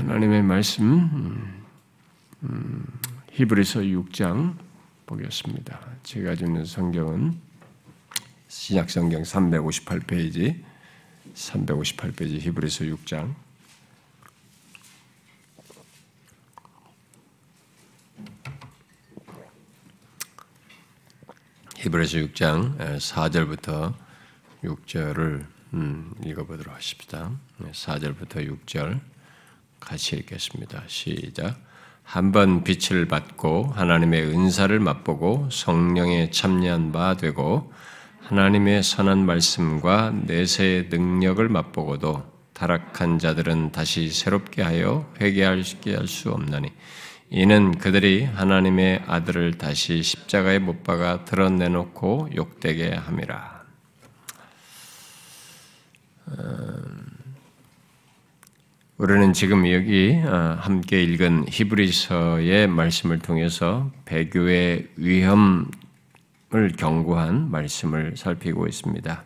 하나님의 말씀 음, 음, 히브리서 6장 보겠습니다. 제가 주는 성경은 신약 성경 358페이지 358페이지 히브리서 6장 히브리서 6장 4절부터 6절을 음, 읽어보도록 하십시다. 4절부터 6절 같이 읽겠습니다. 시작. 한번 빛을 받고 하나님의 은사를 맛보고 성령에 참여한 바 되고 하나님의 선한 말씀과 내세의 능력을 맛보고도 타락한 자들은 다시 새롭게 하여 회개하게 할수 없나니 이는 그들이 하나님의 아들을 다시 십자가에 못 박아 드러내놓고 욕되게 함이라. 우리는 지금 여기 어, 함께 읽은 히브리서의 말씀을 통해서 배교의 위험을 경고한 말씀을 살피고 있습니다.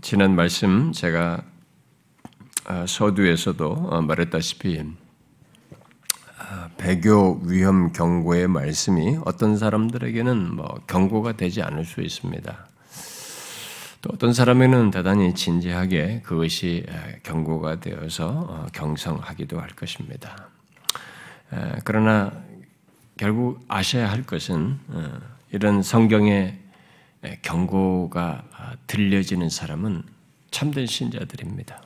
지난 말씀 제가 어, 서두에서도 어, 말했다시피 배교 위험 경고의 말씀이 어떤 사람들에게는 뭐 경고가 되지 않을 수 있습니다. 또 어떤 사람에게는 대단히 진지하게 그것이 경고가 되어서 어, 경성하기도 할 것입니다. 그러나 결국 아셔야 할 것은 어, 이런 성경의 경고가 아, 들려지는 사람은 참된 신자들입니다.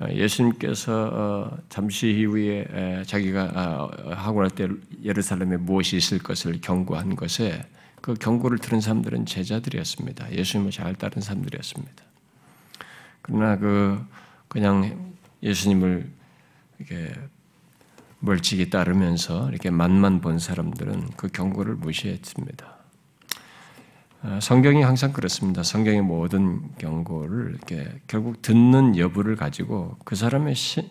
어, 예수님께서 잠시 이후에 자기가 아, 하고 날 때 예루살렘에 무엇이 있을 것을 경고한 것에 그 경고를 들은 사람들은 제자들이었습니다. 예수님을 잘 따른 사람들이었습니다. 그러나 그 그냥 예수님을 이렇게 멀찍이 따르면서 이렇게 맛만 본 사람들은 그 경고를 무시했습니다. 아, 성경이 항상 그렇습니다. 성경의 모든 경고를 이렇게 결국 듣는 여부를 가지고 그 사람의 시,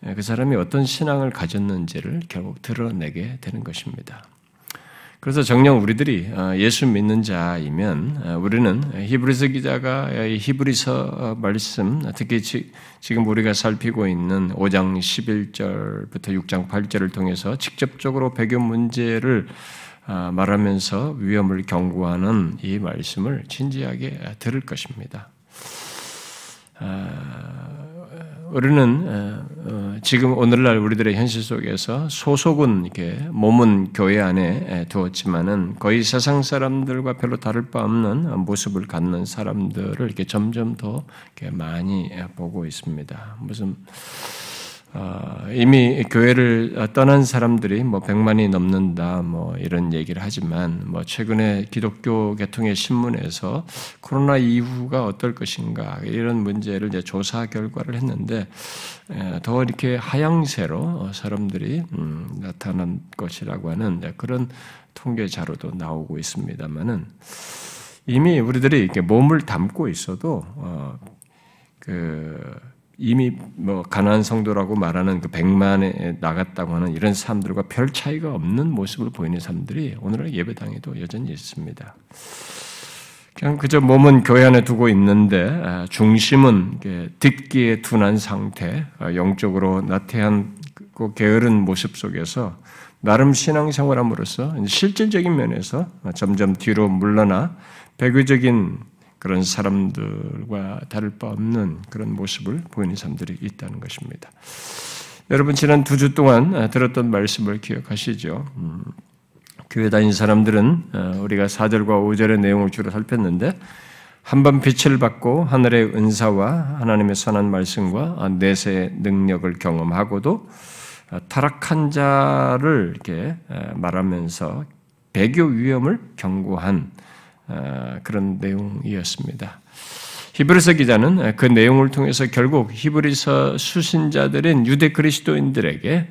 그 사람이 어떤 신앙을 가졌는지를 결국 드러내게 되는 것입니다. 그래서 정녕 우리들이 어, 예수 믿는 자이면 어, 우리는 히브리서 기자가 히브리서 말씀 특히 지금 우리가 살피고 있는 5장 11절부터 6장 8절을 통해서 직접적으로 배교 문제를 어, 말하면서 위험을 경고하는 이 말씀을 진지하게 들을 것입니다. 우리는 어, 어, 지금 오늘날 우리들의 현실 속에서 소속은 이렇게 몸은 교회 안에 두었지만은 거의 세상 사람들과 별로 다를 바 없는 모습을 갖는 사람들을 이렇게 점점 더 이렇게 많이 보고 있습니다. 무슨 어, 이미 교회를 떠난 사람들이 뭐 100만이 넘는다 뭐 이런 얘기를 하지만 뭐 최근에 기독교 계통의 신문에서 코로나 이후가 어떨 것인가 이런 문제를 이제 조사 결과를 했는데 더 이렇게 하향세로 사람들이 음, 나타난 것이라고 하는 그런 통계 자료도 나오고 있습니다만은 이미 우리들이 이렇게 몸을 담고 있어도 어, 그 이미 뭐 가난한 성도라고 말하는 그 백만에 나갔다고 하는 이런 사람들과 별 차이가 없는 모습을 보이는 사람들이 오늘날 예배당에도 여전히 있습니다. 그냥 그저 몸은 교회 안에 두고 있는데 아, 중심은 듣기에 둔한 상태, 아, 영적으로 나태한 게으른 모습 속에서 나름 신앙생활함으로써 실질적인 면에서 점점 뒤로 물러나 배교적인 그런 사람들과 다를 바 없는 그런 모습을 보이는 사람들이 있다는 것입니다. 여러분 지난 두 주 동안 들었던 말씀을 기억하시죠? 음, 교회 다닌 사람들은 어, 우리가 4절과 5절의 내용을 주로 살폈는데 한번 빛을 받고 하늘의 은사와 하나님의 선한 말씀과 내세의 능력을 경험하고도 어, 타락한 자를 이렇게 말하면서 배교 위험을 경고한 아, 그런 내용이었습니다. 히브리서 기자는 그 내용을 통해서 결국 히브리서 수신자들인 유대 그리스도인들에게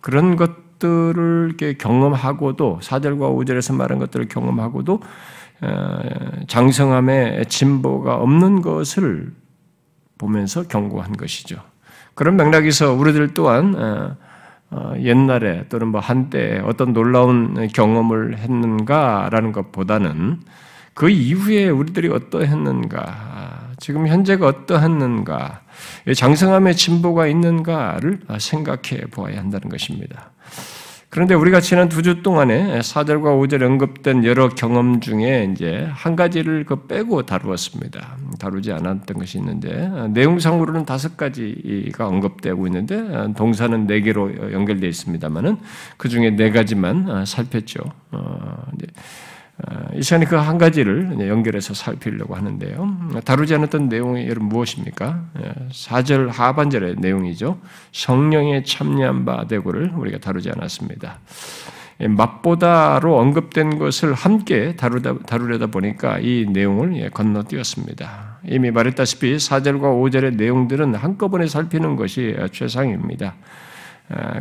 그런 것들을 경험하고도 4절과 5절에서 말한 것들을 경험하고도 장성함의 진보가 없는 것을 보면서 경고한 것이죠. 그런 맥락에서 우리들 또한 어, 옛날에 또는 뭐 한때 어떤 놀라운 경험을 했는가라는 것보다는 그 이후에 우리들이 어떠했는가 지금 현재가 어떠했는가, 장성함의 진보가 있는가를 생각해 보아야 한다는 것입니다. 그런데 우리가 지난 두 주 동안에 4절과 5절에 언급된 여러 경험 중에 이제 한 가지를 그 빼고 다루었습니다. 다루지 않았던 것이 있는데 내용상으로는 다섯 가지가 언급되고 있는데 동사는 네 개로 연결되어 있습니다만은 그 중에 네 가지만 살폈죠. 어, 이 시간에 그 한 가지를 연결해서 살피려고 하는데요. 다루지 않았던 내용이 여러분 무엇입니까? 4절 하반절의 내용이죠. 성령의 참여한 바 되고를 우리가 다루지 않았습니다. 맛보다로 언급된 것을 함께 다루다, 다루려다 보니까 이 내용을 건너뛰었습니다. 이미 말했다시피 4절과 5절의 내용들은 한꺼번에 살피는 것이 최상입니다.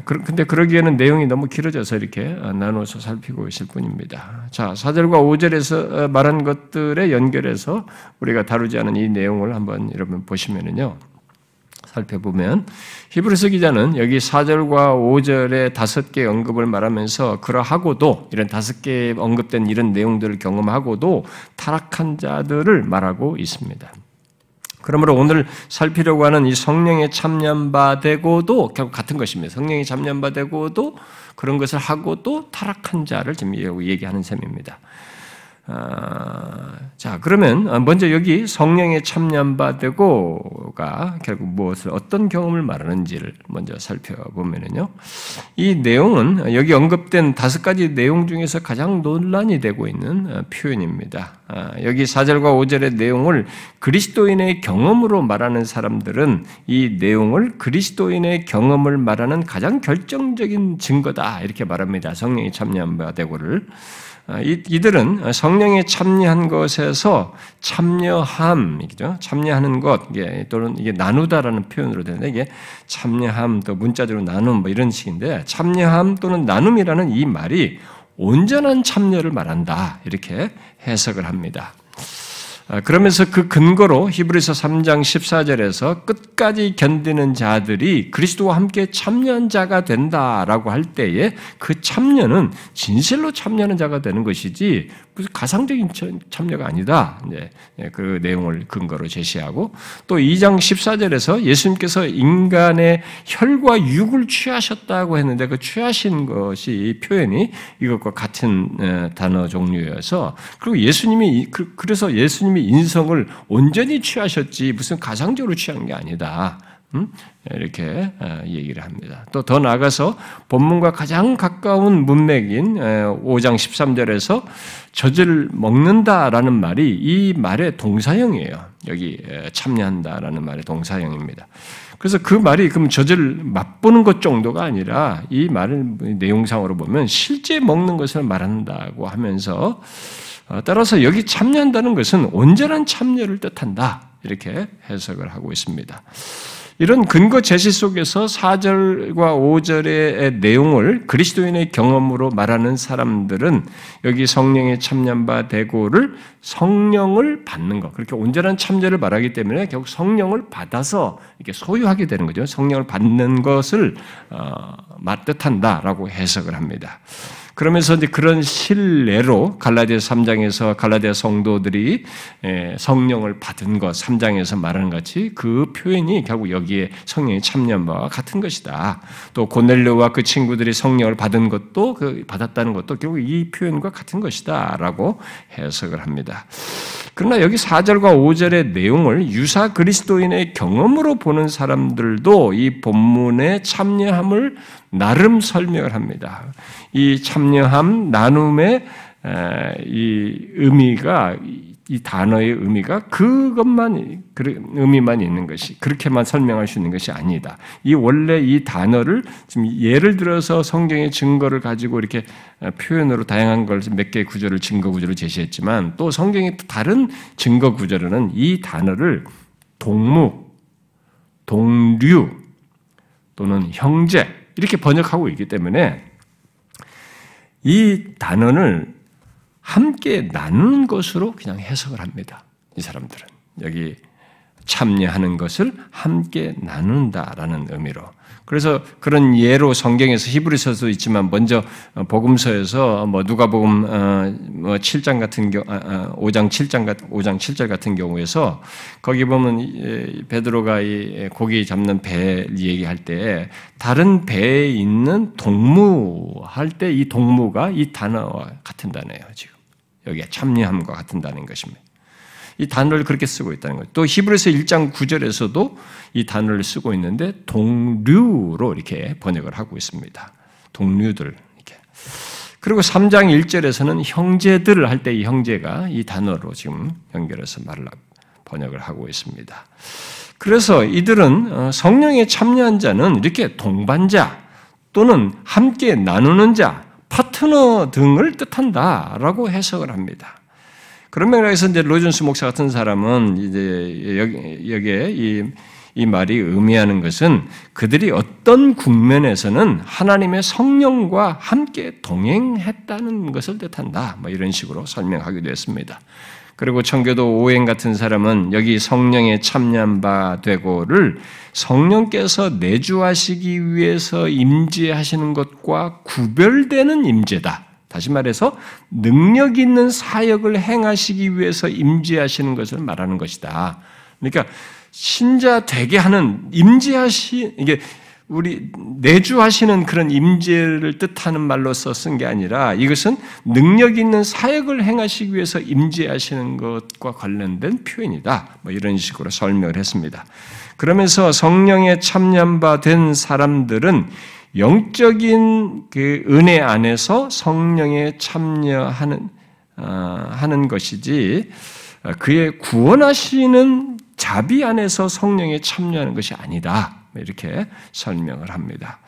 근데 그러기에는 내용이 너무 길어져서 이렇게 어, 나눠서 살피고 있을 뿐입니다. 자, 4절과 5절에서 어, 말한 것들에 연결해서 우리가 다루지 않은 이 내용을 한번 여러분 보시면은요. 살펴보면 히브리서 기자는 여기 4절과 5절의 다섯 개 언급을 말하면서 그러하고도 이런 다섯 개 언급된 이런 내용들을 경험하고도 타락한 자들을 말하고 있습니다. 그러므로 오늘 살피려고 하는 이 성령에 참여바 되고도 결국 같은 것입니다. 성령에 참여바 되고도 그런 것을 하고도 타락한 자를 지금 얘기하는 셈입니다. 아, 자, 그러면 먼저 여기 성령에 참여바 되고가 결국 무엇을 어떤 경험을 말하는지를 먼저 살펴보면요. 이 내용은 여기 언급된 다섯 가지 내용 중에서 가장 논란이 되고 있는 표현입니다. 아, 여기 4절과 5절의 내용을 그리스도인의 경험으로 말하는 사람들은 이 내용을 그리스도인의 경험을 말하는 가장 결정적인 증거다 이렇게 말합니다. 성령이 되고를. 아, 이들은 성령에 참여한 것에서 참여함이죠. 참여하는 것, 또는 이게 나누다라는 표현으로 되는데 이게 참여함, 또 문자적으로 나눔 뭐 이런 식인데 참여함 또는 나눔이라는 이 말이 온전한 참여를 말한다 이렇게 해석을 합니다. 아, 그러면서 그 근거로 히브리서 3장 14절에서 끝까지 견디는 자들이 그리스도와 함께 참여한 자가 된다라고 할 때에 그 참여는 진실로 참여하는 자가 되는 것이지 무슨 가상적인 참여가 아니다. 네, 그 내용을 근거로 제시하고 또 2장 14절에서 예수님께서 인간의 혈과 육을 취하셨다고 했는데 그 취하신 것이 표현이 이것과 같은 단어 종류여서 그리고 예수님이 그, 그래서 예수님이 인성을 온전히 취하셨지 무슨 가상적으로 취한 게 아니다. 음? 이렇게 얘기를 합니다. 또 더 나아가서 본문과 가장 가까운 문맥인 5장 13절에서 젖을 먹는다라는 말이 이 말의 동사형이에요. 여기 참여한다라는 말의 동사형입니다. 그래서 그 말이 그럼 젖을 맛보는 것 정도가 아니라 이 말을 내용상으로 보면 실제 먹는 것을 말한다고 하면서 어, 따라서 여기 참여한다는 것은 온전한 참여를 뜻한다. 이렇게 해석을 하고 있습니다. 이런 근거 제시 속에서 4절과 5절의 내용을 그리스도인의 경험으로 말하는 사람들은 여기 성령의 참여바 되고를 성령을 받는 것, 그렇게 온전한 참여를 말하기 때문에 결국 성령을 받아서 이렇게 소유하게 되는 거죠. 성령을 받는 것을 어, 뜻한다라고 해석을 합니다. 그러면서 이제 그런 신뢰로 갈라디아 3장에서 갈라디아 성도들이 예, 성령을 받은 것 3장에서 말하는 같이 그 표현이 결국 여기에 성령의 참여한 바와 같은 것이다. 또 고넬료와 그 친구들이 성령을 받은 것도 그 받았다는 것도 결국 이 표현과 같은 것이다라고 해석을 합니다. 그러나 여기 4절과 5절의 내용을 유사 그리스도인의 경험으로 보는 사람들도 이 본문의 참여함을 나름 설명을 합니다. 이 참여함, 나눔의 이 의미가 이 단어의 의미가 그것만 의미만 있는 것이 그렇게만 설명할 수 있는 것이 아니다. 이 원래 이 단어를 지금 예를 들어서 성경의 증거를 가지고 이렇게 표현으로 다양한 걸 몇 개의 구절을 증거 구절을 제시했지만 또 성경의 다른 증거 구절에는 이 단어를 동무, 동류 또는 형제 이렇게 번역하고 있기 때문에 이 단어를 함께 나누는 것으로 그냥 해석을 합니다. 이 사람들은 여기 참여하는 것을 함께 나눈다라는 의미로 그래서 그런 예로 성경에서 히브리서도 있지만 먼저 복음서에서 뭐 누가복음 어, 뭐 7장 같은 경우 5장 7장 같은 5장 7절 같은 경우에서 거기 보면 베드로가 이 고기 잡는 배 얘기할 때 다른 배에 있는 동무 할 때 이 동무가 이 단어와 같은 단어예요 지금 여기에 참여함과 같은 단어인 것입니다. 이 단어를 그렇게 쓰고 있다는 거예요. 또 히브리서 1장 9절에서도 이 단어를 쓰고 있는데 동류로 이렇게 번역을 하고 있습니다. 동류들 이렇게. 그리고 3장 1절에서는 형제들을 할 때 이 형제가 이 단어로 지금 연결해서 말을 번역을 하고 있습니다. 그래서 이들은 어, 성령에 참여한 자는 이렇게 동반자 또는 함께 나누는 자, 파트너 등을 뜻한다라고 해석을 합니다. 그런 맥락에서 이제 로준스 목사 같은 사람은 이제 여기, 여기에 이, 이 말이 의미하는 것은 그들이 어떤 국면에서는 하나님의 성령과 함께 동행했다는 것을 뜻한다. 뭐 이런 식으로 설명하기도 했습니다. 그리고 청교도 오행 같은 사람은 여기 성령에 참여한 바 되고를 성령께서 내주하시기 위해서 임재하시는 것과 구별되는 임재다. 다시 말해서 능력 있는 사역을 행하시기 위해서 임재하시는 것을 말하는 것이다. 그러니까 신자 되게 하는 임재하시 이게 우리 내주하시는 그런 임재를 뜻하는 말로써 쓴게 아니라 이것은 능력 있는 사역을 행하시기 위해서 임재하시는 것과 관련된 표현이다. 뭐 이런 식으로 설명을 했습니다. 그러면서 성령에 참여한 바된 사람들은 영적인 그 은혜 안에서 성령에 참여하는 어, 하는 것이지 그의 구원하시는 자비 안에서 성령에 참여하는 것이 아니다. 이렇게 설명을 합니다.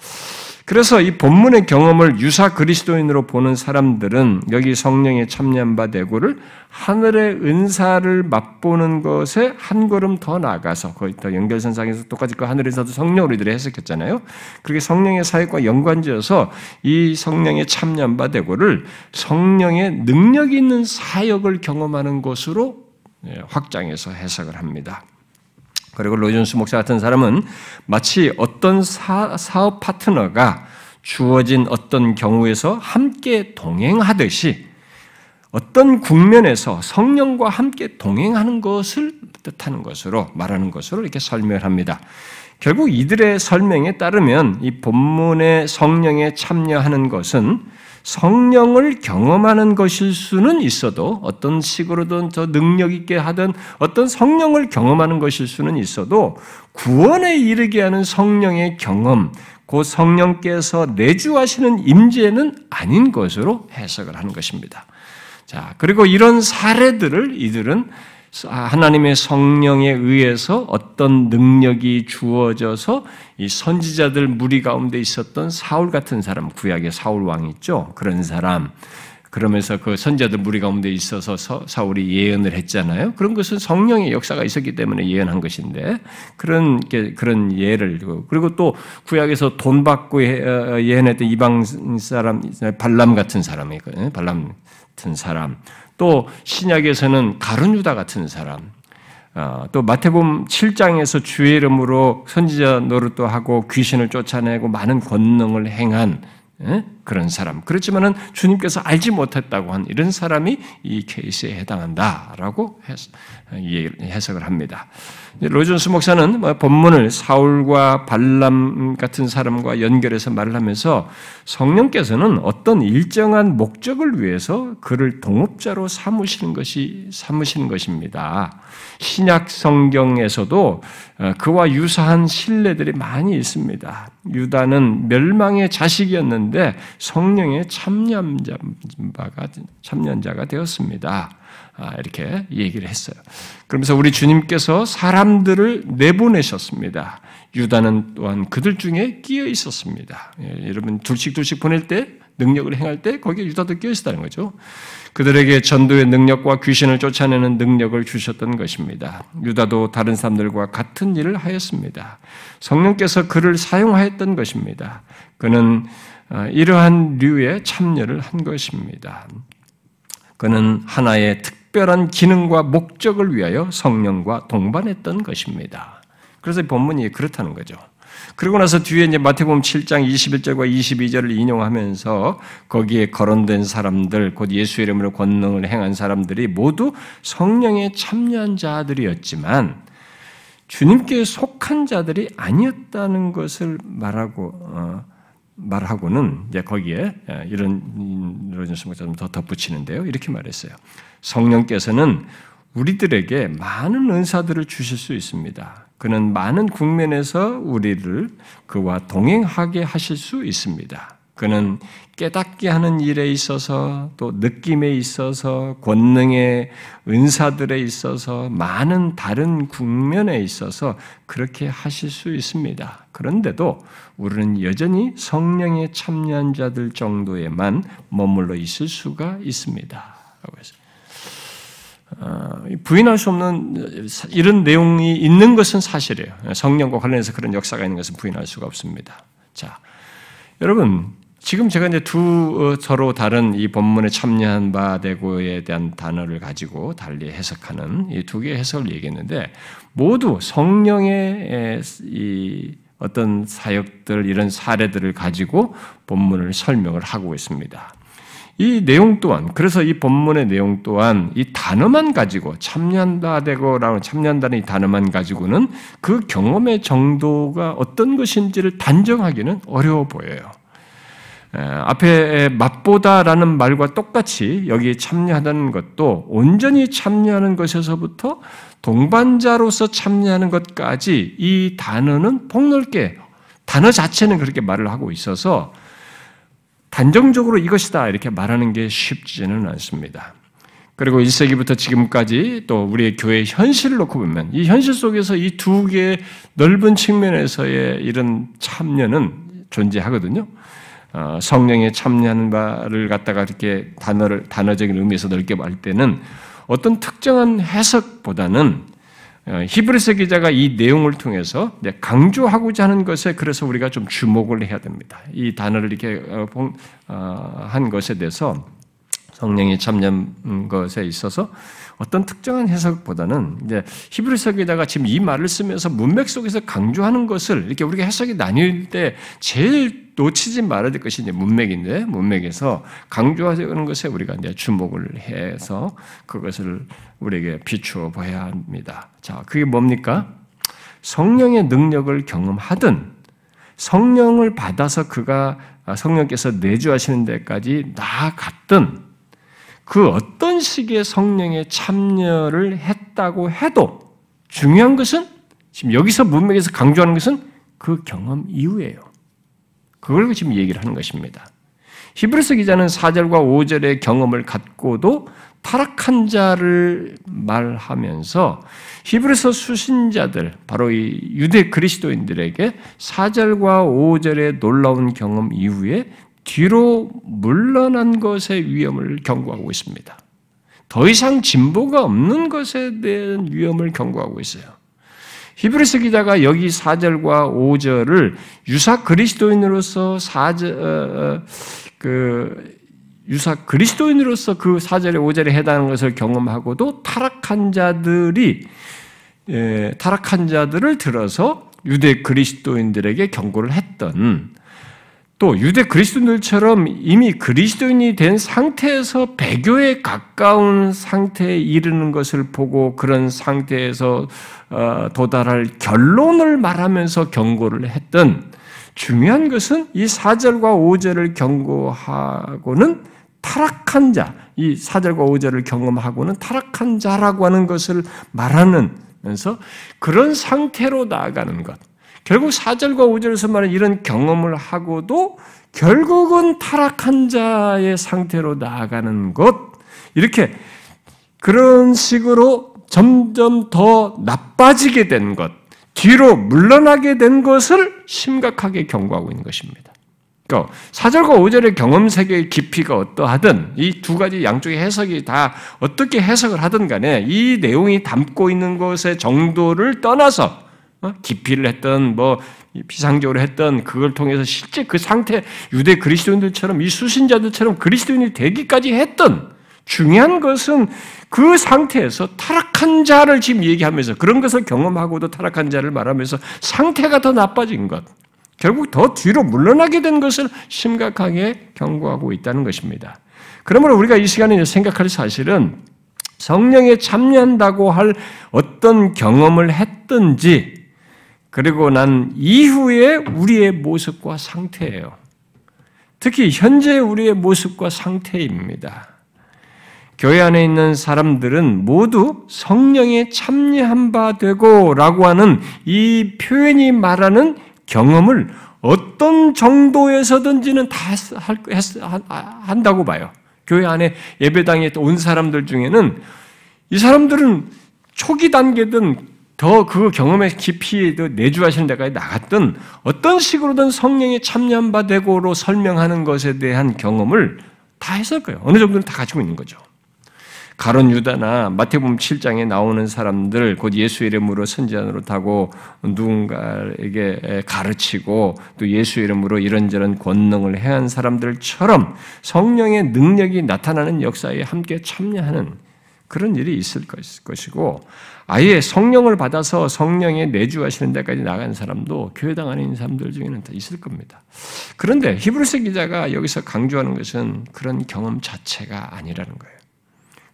그래서 이 본문의 경험을 유사 그리스도인으로 보는 사람들은 여기 성령에 참여한 바 되고를 하늘의 은사를 맛보는 것에 한 걸음 더 나아가서 거의 더 연결선상에서 똑같이 그 하늘의 은사도 성령으로 이들이 해석했잖아요. 그렇게 성령의 사역과 연관지어서 이 성령에 참여한 바 되고를 성령의 능력 있는 사역을 경험하는 것으로 예, 확장해서 해석을 합니다. 그리고 로이존스 목사 같은 사람은 마치 어떤 사, 사업 파트너가 주어진 어떤 경우에서 함께 동행하듯이 어떤 국면에서 성령과 함께 동행하는 것을 뜻하는 것으로 말하는 것으로 이렇게 설명합니다. 결국 이들의 설명에 따르면 이 본문의 성령에 참여하는 것은 성령을 경험하는 것일 수는 있어도 어떤 식으로든 저 능력 있게 하든 어떤 성령을 경험하는 것일 수는 있어도 구원에 이르게 하는 성령의 경험, 그 성령께서 내주하시는 임재는 아닌 것으로 해석을 하는 것입니다. 자, 그리고 이런 사례들을 이들은 하나님의 성령에 의해서 어떤 능력이 주어져서 이 선지자들 무리 가운데 있었던 사울 같은 사람, 구약의 사울 왕 있죠. 그런 사람. 그러면서 그 선자들 무리 가운데 있어서 사울이 예언을 했잖아요. 그런 것은 성령의 역사가 있었기 때문에 예언한 것인데 그런 그런 예를 그리고 또 구약에서 돈 받고 어, 예언했던 이방 사람 발람 같은 사람이. 발람 같은 사람. 또 신약에서는 가룟유다 같은 사람, 어, 또 마태복음 7장에서 주의 이름으로 선지자 노릇도 하고 귀신을 쫓아내고 많은 권능을 행한 예? 그런 사람. 그렇지만은 주님께서 알지 못했다고 한 이런 사람이 이 케이스에 해당한다라고 해석을 합니다. 로이존스 목사는 뭐 본문을 사울과 발람 같은 사람과 연결해서 말을 하면서 성령께서는 어떤 일정한 목적을 위해서 그를 동업자로 삼으시는 것이 삼으시는 것입니다. 신약 성경에서도 어, 그와 유사한 신뢰들이 많이 있습니다. 유다는 멸망의 자식이었는데 성령의 참여자가 참여자가 되었습니다. 아, 이렇게 얘기를 했어요. 그러면서 우리 주님께서 사람들을 내보내셨습니다. 유다는 또한 그들 중에 끼어 있었습니다. 예, 여러분 둘씩 둘씩 보낼 때 능력을 행할 때 거기에 유다도 끼어 있었다는 거죠. 그들에게 전도의 능력과 귀신을 쫓아내는 능력을 주셨던 것입니다. 유다도 다른 사람들과 같은 일을 하였습니다. 성령께서 그를 사용하였던 것입니다. 그는 어, 이러한 류의 참여를 한 것입니다. 그는 하나의 특 특별한 기능과 목적을 위하여 성령과 동반했던 것입니다. 그래서 본문이 그렇다는 거죠. 그리고 나서 뒤에 이제 마태복음 7장 21절과 22절을 인용하면서 거기에 거론된 사람들, 곧 예수 이름으로 권능을 행한 사람들이 모두 성령에 참여한 자들이었지만 주님께 속한 자들이 아니었다는 것을 말하고 어, 말하고는 이제 거기에 예, 이런 이런 것좀 더 덧붙이는데요. 이렇게 말했어요. 성령께서는 우리들에게 많은 은사들을 주실 수 있습니다. 그는 많은 국면에서 우리를 그와 동행하게 하실 수 있습니다. 그는 깨닫게 하는 일에 있어서 또 느낌에 있어서 권능의 은사들에 있어서 많은 다른 국면에 있어서 그렇게 하실 수 있습니다. 그런데도 우리는 여전히 성령에 참여한 자들 정도에만 머물러 있을 수가 있습니다. 어, 부인할 수 없는 이런 내용이 있는 것은 사실이에요. 성령과 관련해서 그런 역사가 있는 것은 부인할 수가 없습니다. 자, 여러분 지금 제가 이제 두 어, 서로 다른 이 본문에 참여한 바 되고에 대한 단어를 가지고 달리 해석하는 이 두 개의 해석을 얘기했는데 모두 성령의 이 어떤 사역들 이런 사례들을 가지고 본문을 설명을 하고 있습니다. 이 내용 또한 그래서 이 본문의 내용 또한 이 단어만 가지고 참여한다 되고라고 참여한다는 이 단어만 가지고는 그 경험의 정도가 어떤 것인지를 단정하기는 어려워 보여요. 앞에 맛보다라는 말과 똑같이 여기 참여하는 것도 온전히 참여하는 것에서부터 동반자로서 참여하는 것까지 이 단어는 폭넓게 단어 자체는 그렇게 말을 하고 있어서 단정적으로 이것이다 이렇게 말하는 게 쉽지는 않습니다. 그리고 1세기부터 지금까지 또 우리의 교회의 현실을 놓고 보면 이 현실 속에서 이 두 개의 넓은 측면에서의 이런 참여는 존재하거든요. 어, 성령에 참여하는 바를 갖다가 이렇게 단어를 단어적인 의미에서 넓게 말 때는 어떤 특정한 해석보다는 어, 히브리서 기자가 이 내용을 통해서 강조하고자 하는 것에 그래서 우리가 좀 주목을 해야 됩니다. 이 단어를 이렇게 어, 어, 한 것에 대해서 성령이 참여한 것에 있어서 어떤 특정한 해석보다는 이제 히브리서 기자가 지금 이 말을 쓰면서 문맥 속에서 강조하는 것을 이렇게 우리가 해석이 나뉠 때 제일 놓치지 말아야 될 것이 이제 문맥인데 문맥에서 강조하는 것에 우리가 이제 주목을 해서 그것을 우리에게 비추어 봐야 합니다. 자, 그게 뭡니까? 성령의 능력을 경험하든 성령을 받아서 그가 성령께서 내주하시는 데까지 나아갔든 그 어떤 식의 성령의 참여를 했다고 해도 중요한 것은 지금 여기서 문맥에서 강조하는 것은 그 경험 이후에요. 그걸 지금 얘기를 하는 것입니다. 히브리서 기자는 4절과 5절의 경험을 갖고도 타락한 자를 말하면서 히브리서 수신자들, 바로 이 유대 그리스도인들에게 4절과 5절의 놀라운 경험 이후에 뒤로 물러난 것의 위험을 경고하고 있습니다. 더 이상 진보가 없는 것에 대한 위험을 경고하고 있어요. 히브리서 기자가 여기 4절과 5절을 유사 그리스도인으로서 4절, 어, 어, 그, 유사 그리스도인으로서 그 4절에 5절에 해당하는 것을 경험하고도 타락한 자들이, 예, 타락한 자들을 들어서 유대 그리스도인들에게 경고를 했던 또 유대 그리스도인들처럼 이미 그리스도인이 된 상태에서 배교에 가까운 상태에 이르는 것을 보고 그런 상태에서 어, 도달할 결론을 말하면서 경고를 했던 중요한 것은 이 4절과 5절을 경고하고는 타락한 자, 이 4절과 5절을 경험하고는 타락한 자라고 하는 것을 말하면서 그런 상태로 나아가는 것. 결국 4절과 5절에서 말하는 이런 경험을 하고도 결국은 타락한 자의 상태로 나아가는 것, 이렇게 그런 식으로 점점 더 나빠지게 된 것, 뒤로 물러나게 된 것을 심각하게 경고하고 있는 것입니다. 그러니까 4절과 5절의 경험 세계의 깊이가 어떠하든 이 두 가지 양쪽의 해석이 다 어떻게 해석을 하든 간에 이 내용이 담고 있는 것의 정도를 떠나서 어? 기피를 했던 뭐 비상적으로 했던 그걸 통해서 실제 그 상태 유대 그리스도인들처럼 이 수신자들처럼 그리스도인이 되기까지 했던 중요한 것은 그 상태에서 타락한 자를 지금 얘기하면서 그런 것을 경험하고도 타락한 자를 말하면서 상태가 더 나빠진 것, 결국 더 뒤로 물러나게 된 것을 심각하게 경고하고 있다는 것입니다. 그러므로 우리가 이 시간에 생각할 사실은 성령에 참여한다고 할 어떤 경험을 했든지 그리고 난 이후에 우리의 모습과 상태예요. 특히 현재 우리의 모습과 상태입니다. 교회 안에 있는 사람들은 모두 성령에 참여한 바 되고 라고 하는 이 표현이 말하는 경험을 어떤 정도에서든지는 다 한다고 봐요. 교회 안에 예배당에 온 사람들 중에는 이 사람들은 초기 단계든 더 그 경험의 깊이 내주하시는 데까지 나갔든 어떤 식으로든 성령에 참여한 바 되고로 설명하는 것에 대한 경험을 다 했을 거예요. 어느 정도는 다 가지고 있는 거죠. 가론 유다나 마태복음 7장에 나오는 사람들 곧 예수 이름으로 선지자로 타고 누군가에게 가르치고 또 예수 이름으로 이런저런 권능을 해한 사람들처럼 성령의 능력이 나타나는 역사에 함께 참여하는 그런 일이 있을 것이고 아예 성령을 받아서 성령에 내주하시는 데까지 나간 사람도 교회당 안에 있는 사람들 중에는 다 있을 겁니다. 그런데 히브리서 기자가 여기서 강조하는 것은 그런 경험 자체가 아니라는 거예요.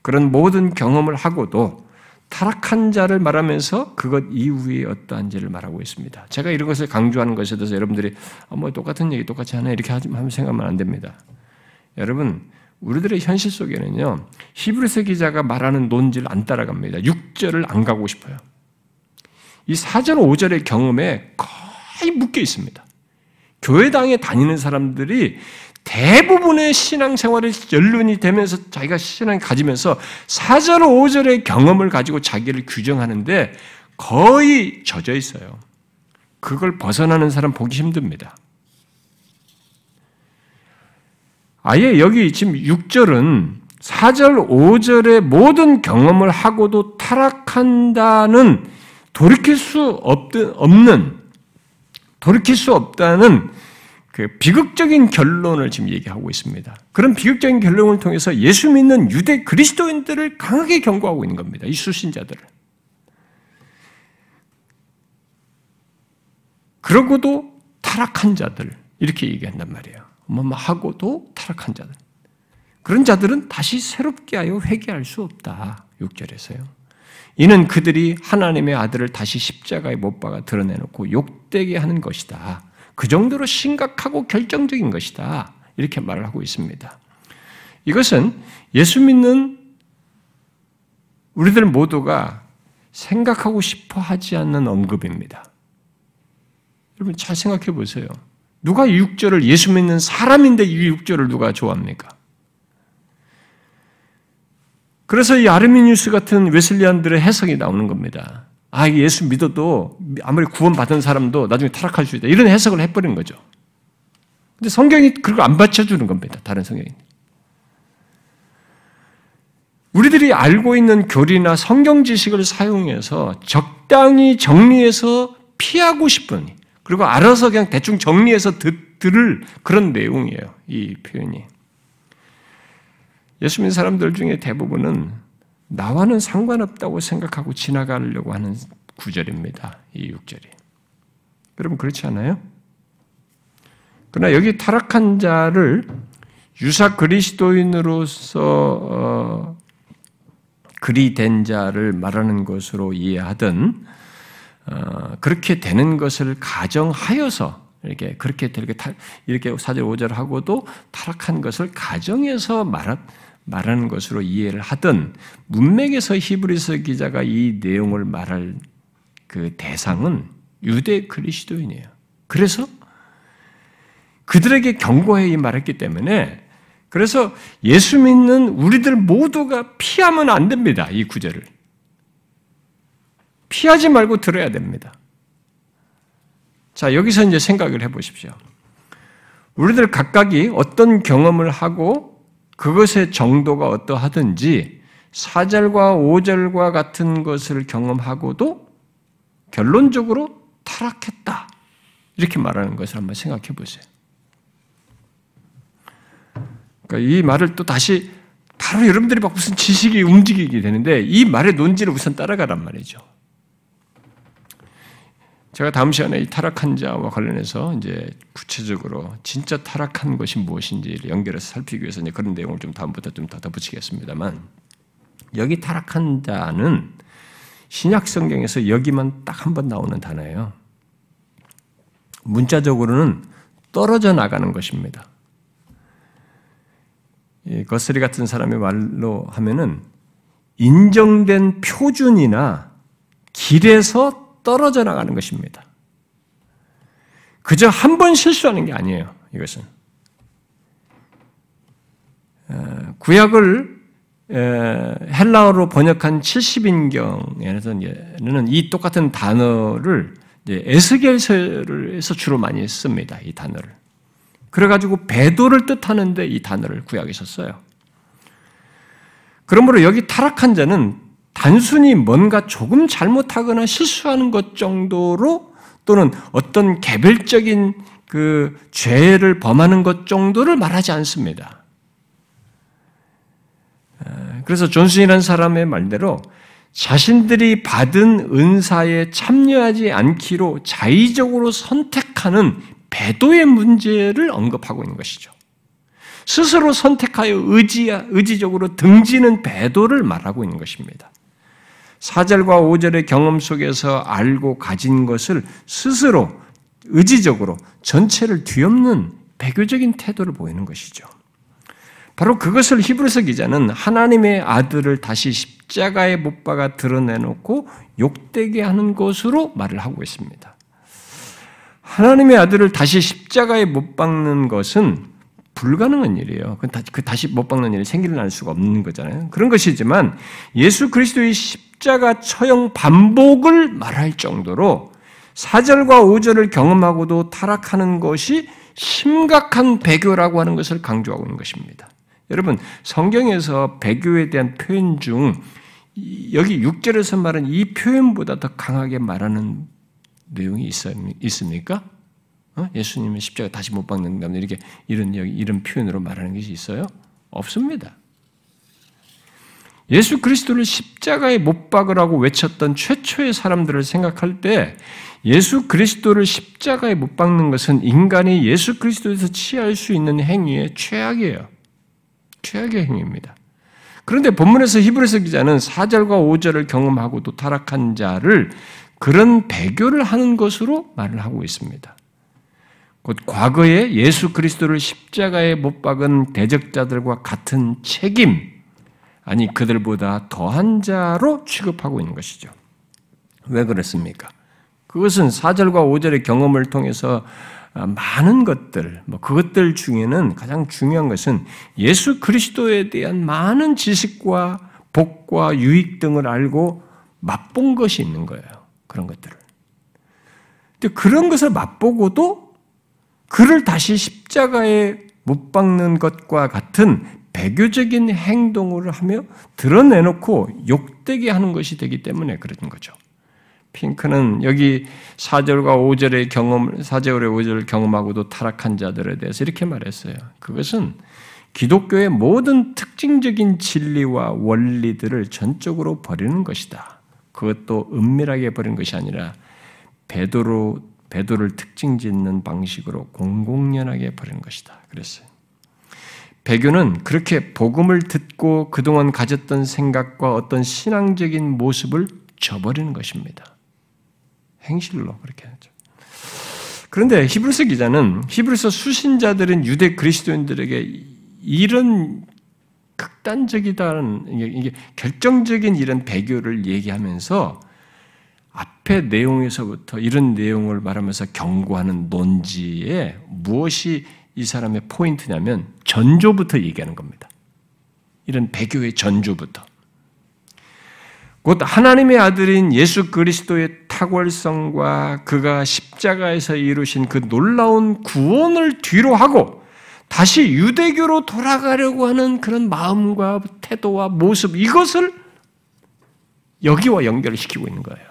그런 모든 경험을 하고도 타락한 자를 말하면서 그것 이후에 어떠한지를 말하고 있습니다. 제가 이런 것을 강조하는 것에 대해서 여러분들이 어, 뭐 똑같은 얘기 똑같이 하나 이렇게 하면 생각하면 안 됩니다. 여러분 우리들의 현실 속에는요 히브리서 기자가 말하는 논지를 안 따라갑니다. 6절을 안 가고 싶어요. 이 4절 5절의 경험에 거의 묶여 있습니다. 교회당에 다니는 사람들이 대부분의 신앙생활을 연륜이 되면서 자기가 신앙 가지면서 4절, 5절의 경험을 가지고 자기를 규정하는데 거의 젖어 있어요. 그걸 벗어나는 사람 보기 힘듭니다. 아예 여기 지금 6절은 4절, 5절의 모든 경험을 하고도 타락한다는 돌이킬 수 없는, 돌이킬 수 없다는 그 비극적인 결론을 지금 얘기하고 있습니다. 그런 비극적인 결론을 통해서 예수 믿는 유대 그리스도인들을 강하게 경고하고 있는 겁니다. 이 수신자들을. 그러고도 타락한 자들 이렇게 얘기한단 말이에요. 뭐뭐 하고도 타락한 자들. 그런 자들은 다시 새롭게 하여 회개할 수 없다. 6절에서요. 이는 그들이 하나님의 아들을 다시 십자가에 못 박아 드러내놓고 욕되게 하는 것이다. 그 정도로 심각하고 결정적인 것이다. 이렇게 말을 하고 있습니다. 이것은 예수 믿는 우리들 모두가 생각하고 싶어 하지 않는 언급입니다. 여러분 잘 생각해 보세요. 누가 이 6절을 예수 믿는 사람인데 이 6절을 누가 좋아합니까? 그래서 이 아르미니우스 같은 웨슬리안들의 해석이 나오는 겁니다. 아, 예수 믿어도 아무리 구원받은 사람도 나중에 타락할 수 있다. 이런 해석을 해버린 거죠. 근데 성경이 그걸 안 받쳐주는 겁니다. 다른 성경이. 우리들이 알고 있는 교리나 성경 지식을 사용해서 적당히 정리해서 피하고 싶은, 그리고 알아서 그냥 대충 정리해서 듣, 들을 그런 내용이에요. 이 표현이. 예수 믿는 사람들 중에 대부분은 나와는 상관없다고 생각하고 지나가려고 하는 구절입니다. 이 6절이. 여러분 그렇지 않아요? 그러나 여기 타락한 자를 유사 그리스도인으로서 어, 그리 된 자를 말하는 것으로 이해하든 어, 그렇게 되는 것을 가정하여서 이렇게 그렇게 이렇게 이렇게 4절 5절 하고도 타락한 것을 가정해서 말한 말하는 것으로 이해를 하든 문맥에서 히브리서 기자가 이 내용을 말할 그 대상은 유대 그리스도인이에요. 그래서 그들에게 경고해 말했기 때문에 그래서 예수 믿는 우리들 모두가 피하면 안 됩니다. 이 구절을. 피하지 말고 들어야 됩니다. 자, 여기서 이제 생각을 해 보십시오. 우리들 각각이 어떤 경험을 하고 그것의 정도가 어떠하든지 4절과 5절과 같은 것을 경험하고도 결론적으로 타락했다. 이렇게 말하는 것을 한번 생각해 보세요. 그러니까 이 말을 또 다시 바로 여러분들이 막 무슨 지식이 움직이게 되는데 이 말의 논지를 우선 따라가란 말이죠. 제가 다음 시간에 이 타락한 자와 관련해서 이제 구체적으로 진짜 타락한 것이 무엇인지를 연결해서 살피기 위해서 이제 그런 내용을 좀 다음부터 좀 더 덧붙이겠습니다만 여기 타락한 자는 신약 성경에서 여기만 딱 한 번 나오는 단어예요. 문자적으로는 떨어져 나가는 것입니다. 거스리 같은 사람의 말로 하면은 인정된 표준이나 길에서 떨어져 나가는 것입니다. 그저 한 번 실수하는 게 아니에요. 이것은 어, 구약을 헬라어로 번역한 70인경에는 이 똑같은 단어를 에스겔서에서 주로 많이 씁니다. 이 단어를. 그래가지고 배도를 뜻하는데 이 단어를 구약에 썼어요. 그러므로 여기 타락한 자는 단순히 뭔가 조금 잘못하거나 실수하는 것 정도로 또는 어떤 개별적인 그 죄를 범하는 것 정도를 말하지 않습니다. 그래서 존슨이라는 사람의 말대로 자신들이 받은 은사에 참여하지 않기로 자의적으로 선택하는 배도의 문제를 언급하고 있는 것이죠. 스스로 선택하여 의지, 의지적으로 등지는 배도를 말하고 있는 것입니다. 4절과 5절의 경험 속에서 알고 가진 것을 스스로 의지적으로 전체를 뒤엎는 배교적인 태도를 보이는 것이죠. 바로 그것을 히브리서 기자는 하나님의 아들을 다시 십자가에 못 박아 드러내놓고 욕되게 하는 것으로 말을 하고 있습니다. 하나님의 아들을 다시 십자가에 못 박는 것은 불가능한 일이에요. 그 다시 못 박는 일이 생길날 수가 없는 거잖아요. 그런 것이지만 예수 그리스도의 십 자가 처형 반복을 말할 정도로 4절과 5절을 경험하고도 타락하는 것이 심각한 배교라고 하는 것을 강조하고 있는 것입니다. 여러분, 성경에서 배교에 대한 표현 중 여기 6절에서 말한 이 표현보다 더 강하게 말하는 내용이 있습니까? 어? 예수님의 십자가 다시 못 박는다 이렇게 이런 이런 표현으로 말하는 것이 있어요? 없습니다. 예수 그리스도를 십자가에 못 박으라고 외쳤던 최초의 사람들을 생각할 때 예수 그리스도를 십자가에 못 박는 것은 인간이 예수 그리스도에서 취할 수 있는 행위의 최악이에요. 최악의 행위입니다. 그런데 본문에서 히브리서 기자는 4절과 5절을 경험하고도 타락한 자를 그런 배교를 하는 것으로 말을 하고 있습니다. 곧 과거에 예수 그리스도를 십자가에 못 박은 대적자들과 같은 책임, 아니 그들보다 더한 자로 취급하고 있는 것이죠. 왜 그렇습니까? 그것은 4절과 5절의 경험을 통해서 많은 것들, 뭐 그것들 중에는 가장 중요한 것은 예수 그리스도에 대한 많은 지식과 복과 유익 등을 알고 맛본 것이 있는 거예요. 그런 것들을. 근데 그런 것을 맛보고도 그를 다시 십자가에 못 박는 것과 같은 배교적인 행동을 하며 드러내놓고 욕되게 하는 것이 되기 때문에 그런 거죠. 핑크는 여기 4절과 5절의 경험, 4절의 5절을 경험하고도 타락한 자들에 대해서 이렇게 말했어요. 그것은 기독교의 모든 특징적인 진리와 원리들을 전적으로 버리는 것이다. 그것도 은밀하게 버린 것이 아니라 배도로 배도를 특징 짓는 방식으로 공공연하게 버린 것이다. 그랬어요. 배교는 그렇게 복음을 듣고 그동안 가졌던 생각과 어떤 신앙적인 모습을 저버리는 것입니다. 행실로 그렇게 하죠. 그런데 히브리서 기자는 히브리서 수신자들은 유대 그리스도인들에게 이런 극단적이다는 이게 결정적인 이런 배교를 얘기하면서 앞에 내용에서부터 이런 내용을 말하면서 경고하는 논지에 무엇이 이 사람의 포인트냐면 전조부터 얘기하는 겁니다. 이런 배교의 전조부터. 곧 하나님의 아들인 예수 그리스도의 탁월성과 그가 십자가에서 이루신 그 놀라운 구원을 뒤로 하고 다시 유대교로 돌아가려고 하는 그런 마음과 태도와 모습, 이것을 여기와 연결시키고 있는 거예요.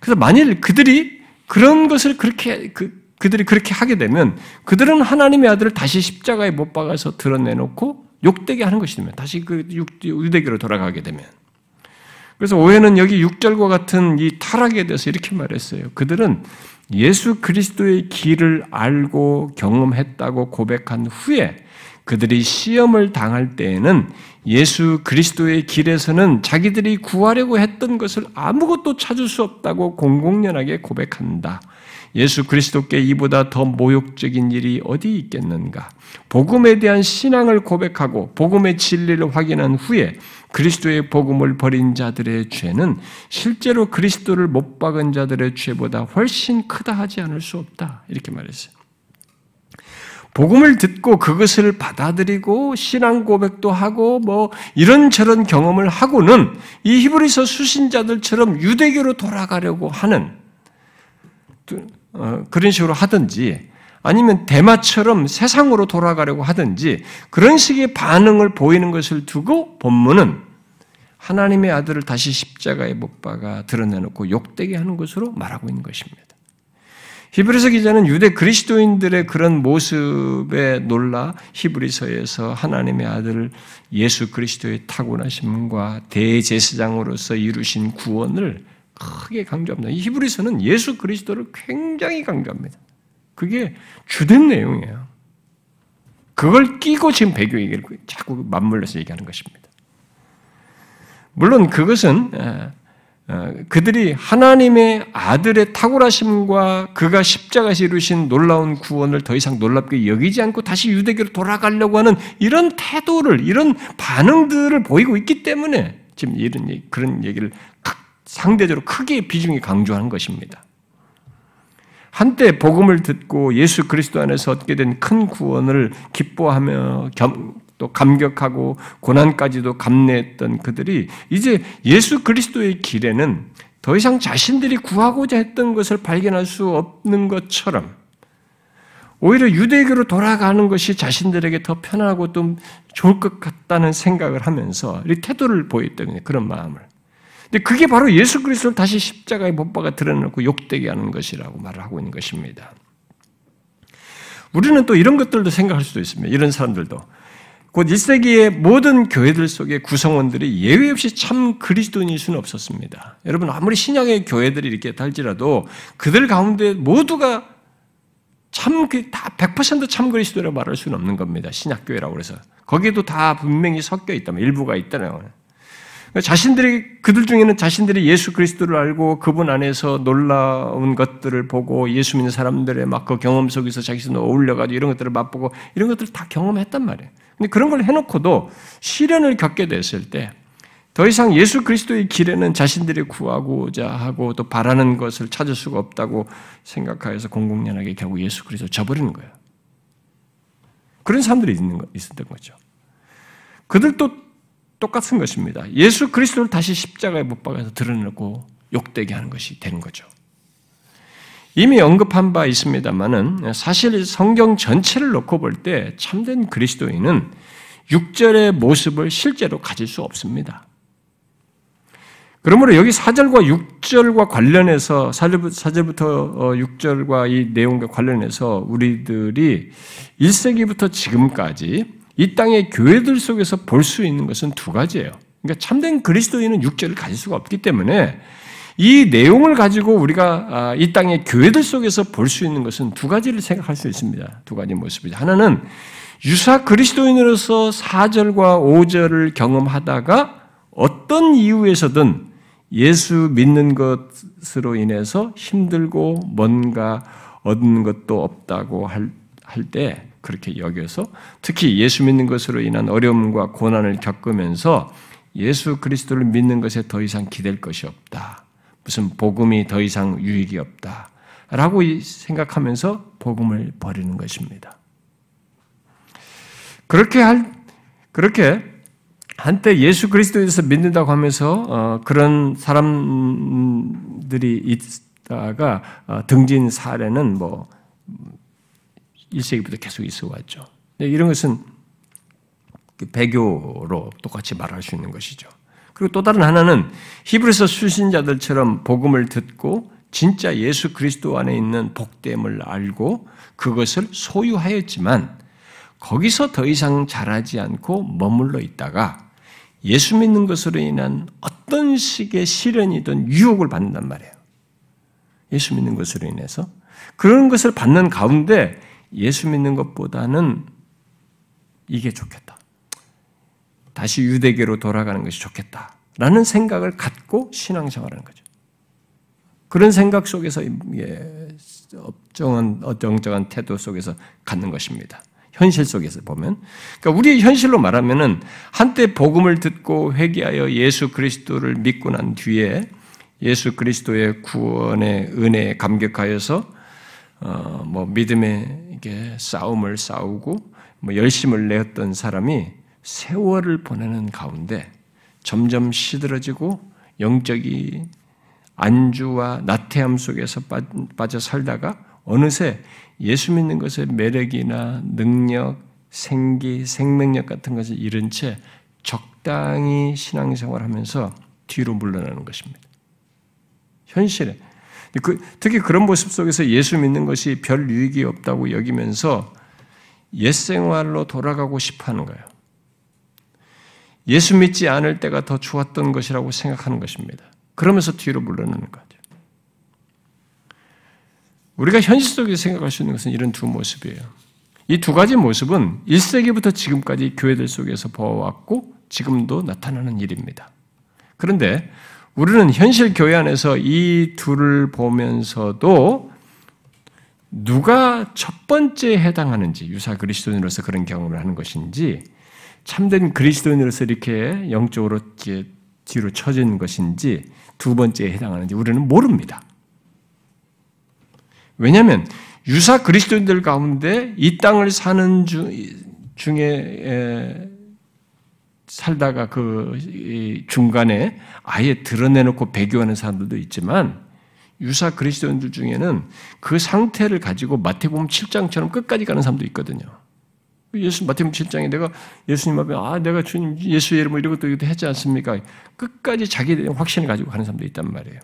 그래서 만일 그들이 그런 것을 그렇게, 그, 그들이 그렇게 하게 되면 그들은 하나님의 아들을 다시 십자가에 못 박아서 드러내놓고 욕되게 하는 것이면 다시 그 유대교로 돌아가게 되면 그래서 오해는 여기 6절과 같은 이 타락에 대해서 이렇게 말했어요. 그들은 예수 그리스도의 길을 알고 경험했다고 고백한 후에 그들이 시험을 당할 때에는 예수 그리스도의 길에서는 자기들이 구하려고 했던 것을 아무것도 찾을 수 없다고 공공연하게 고백한다. 예수 그리스도께 이보다 더 모욕적인 일이 어디 있겠는가? 복음에 대한 신앙을 고백하고 복음의 진리를 확인한 후에 그리스도의 복음을 버린 자들의 죄는 실제로 그리스도를 못 박은 자들의 죄보다 훨씬 크다 하지 않을 수 없다. 이렇게 말했어요. 복음을 듣고 그것을 받아들이고 신앙 고백도 하고 뭐 이런저런 경험을 하고는 이 히브리서 수신자들처럼 유대교로 돌아가려고 하는 어, 그런 식으로 하든지 아니면 대마처럼 세상으로 돌아가려고 하든지 그런 식의 반응을 보이는 것을 두고 본문은 하나님의 아들을 다시 십자가에 못 박아 드러내놓고 욕되게 하는 것으로 말하고 있는 것입니다. 히브리서 기자는 유대 그리스도인들의 그런 모습에 놀라 히브리서에서 하나님의 아들 예수 그리스도의 타고나심과 대제사장으로서 이루신 구원을 크게 강조합니다. 이 히브리서는 예수 그리스도를 굉장히 강조합니다. 그게 주된 내용이에요. 그걸 끼고 지금 배교 얘기를 자꾸 맞물려서 얘기하는 것입니다. 물론 그것은 어, 그들이 하나님의 아들의 탁월하심과 그가 십자가에서 이루신 놀라운 구원을 더 이상 놀랍게 여기지 않고 다시 유대교로 돌아가려고 하는 이런 태도를, 이런 반응들을 보이고 있기 때문에 지금 이런 그런 얘기를 상대적으로 크게 비중이 강조하는 것입니다. 한때 복음을 듣고 예수 그리스도 안에서 얻게 된 큰 구원을 기뻐하며 또 감격하고 고난까지도 감내했던 그들이 이제 예수 그리스도의 길에는 더 이상 자신들이 구하고자 했던 것을 발견할 수 없는 것처럼 오히려 유대교로 돌아가는 것이 자신들에게 더 편하고 좀 좋을 것 같다는 생각을 하면서 이 태도를 보였던 그런 마음을. 근데 그게 바로 예수 그리스도를 다시 십자가에 못 박아 드러내고 욕되게 하는 것이라고 말을 하고 있는 것입니다. 우리는 또 이런 것들도 생각할 수도 있습니다. 이런 사람들도 곧 1세기의 모든 교회들 속의 구성원들이 예외 없이 참 그리스도인일 수는 없었습니다. 여러분 아무리 신약의 교회들이 이렇게 할지라도 그들 가운데 모두가 참 다 100%참 그, 그리스도라고 말할 수는 없는 겁니다. 신약 교회라고 그래서 거기에도 다 분명히 섞여 있다면 일부가 있다는 자신들이 그들 중에는 자신들이 예수 그리스도를 알고 그분 안에서 놀라운 것들을 보고 예수 믿는 사람들의 막 그 경험 속에서 자기도 어울려가지고 이런 것들을 맛보고 이런 것들을 다 경험했단 말이에요. 근데 그런 걸 해놓고도 시련을 겪게 됐을 때 더 이상 예수 그리스도의 길에는 자신들이 구하고자 하고 또 바라는 것을 찾을 수가 없다고 생각하여서 공공연하게 결국 예수 그리스도 저버리는 거예요. 그런 사람들이 있는 거, 있었던 거죠. 그들도 똑같은 것입니다. 예수 그리스도를 다시 십자가에 못 박아서 드러내고 욕되게 하는 것이 되는 거죠. 이미 언급한 바 있습니다만은 사실 성경 전체를 놓고 볼 때 참된 그리스도인은 6절의 모습을 실제로 가질 수 없습니다. 그러므로 여기 4절과 6절과 관련해서 4절부터 6절과 어, 이 내용과 관련해서 우리들이 1세기부터 지금까지 이 땅의 교회들 속에서 볼 수 있는 것은 두 가지예요. 그러니까 참된 그리스도인은 6절을 가질 수가 없기 때문에 이 내용을 가지고 우리가 아, 이 땅의 교회들 속에서 볼 수 있는 것은 두 가지를 생각할 수 있습니다. 두 가지 모습이죠. 하나는 유사 그리스도인으로서 4절과 5절을 경험하다가 어떤 이유에서든 예수 믿는 것으로 인해서 힘들고 뭔가 얻는 것도 없다고 할 때 그렇게 여겨서 특히 예수 믿는 것으로 인한 어려움과 고난을 겪으면서 예수 그리스도를 믿는 것에 더 이상 기댈 것이 없다. 무슨 복음이 더 이상 유익이 없다. 라고 생각하면서 복음을 버리는 것입니다. 그렇게 할, 그렇게 한때 예수 그리스도에서 믿는다고 하면서 어, 그런 사람들이 있다가 어, 등진 사례는 뭐 1세기부터 계속 있어 왔죠. 이런 것은 그 배교로 똑같이 말할 수 있는 것이죠. 그리고 또 다른 하나는 히브리서 수신자들처럼 복음을 듣고 진짜 예수 그리스도 안에 있는 복됨을 알고 그것을 소유하였지만 거기서 더 이상 자라지 않고 머물러 있다가 예수 믿는 것으로 인한 어떤 식의 시련이든 유혹을 받는단 말이에요. 예수 믿는 것으로 인해서 그런 것을 받는 가운데 예수 믿는 것보다는 이게 좋겠다. 다시 유대계로 돌아가는 것이 좋겠다 라는 생각을 갖고 신앙생활하는 거죠. 그런 생각 속에서 업정한 어정쩡한 태도 속에서 갖는 것입니다. 현실 속에서 보면, 그러니까 우리의 현실로 말하면은 한때 복음을 듣고 회개하여 예수 그리스도를 믿고 난 뒤에 예수 그리스도의 구원의 은혜에 감격하여서 어, 뭐 믿음의 이게 싸움을 싸우고 뭐 열심을 내었던 사람이 세월을 보내는 가운데 점점 시들어지고 영적이 안주와 나태함 속에서 빠져 살다가 어느새 예수 믿는 것의 매력이나 능력, 생기, 생명력 같은 것을 잃은 채 적당히 신앙생활 하면서 뒤로 물러나는 것입니다. 현실에. 그, 특히 그런 모습 속에서 예수 믿는 것이 별 유익이 없다고 여기면서 옛 생활로 돌아가고 싶어 하는 거예요. 예수 믿지 않을 때가 더 좋았던 것이라고 생각하는 것입니다. 그러면서 뒤로 물러나는 거죠. 우리가 현실 속에서 생각할 수 있는 것은 이런 두 모습이에요. 이 두 가지 모습은 1세기부터 지금까지 교회들 속에서 보아왔고 지금도 나타나는 일입니다. 그런데 우리는 현실 교회 안에서 이 둘을 보면서도 누가 첫 번째에 해당하는지 유사 그리스도인으로서 그런 경험을 하는 것인지 참된 그리스도인으로서 이렇게 영적으로 뒤로 처진 것인지 두 번째에 해당하는지 우리는 모릅니다. 왜냐하면 유사 그리스도인들 가운데 이 땅을 사는 중, 중에 살다가 그 중간에 아예 드러내놓고 배교하는 사람들도 있지만 유사 그리스도인들 중에는 그 상태를 가지고 마태복음 7장처럼 끝까지 가는 사람도 있거든요. 예수 마태복음 7장에 내가 예수님 앞에 아 내가 주님 예수 이름 이런 것도 이것도 했지 않습니까? 끝까지 대한 확신을 가지고 가는 사람도 있단 말이에요.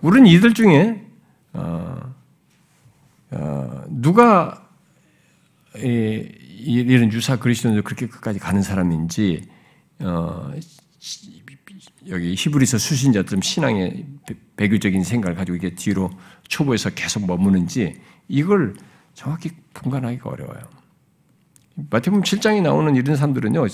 우리는 이들 중에 어, 어, 누가 이, 이런 유사 그리스도인들 그렇게 끝까지 가는 사람인지 어, 여기 히브리서 수신자들 신앙의 배교적인 생각을 가지고 이게 뒤로 초보에서 계속 머무는지 이걸 정확히 분간하기가 어려워요. 마태복음 7장에 나오는 이런 사람들은요,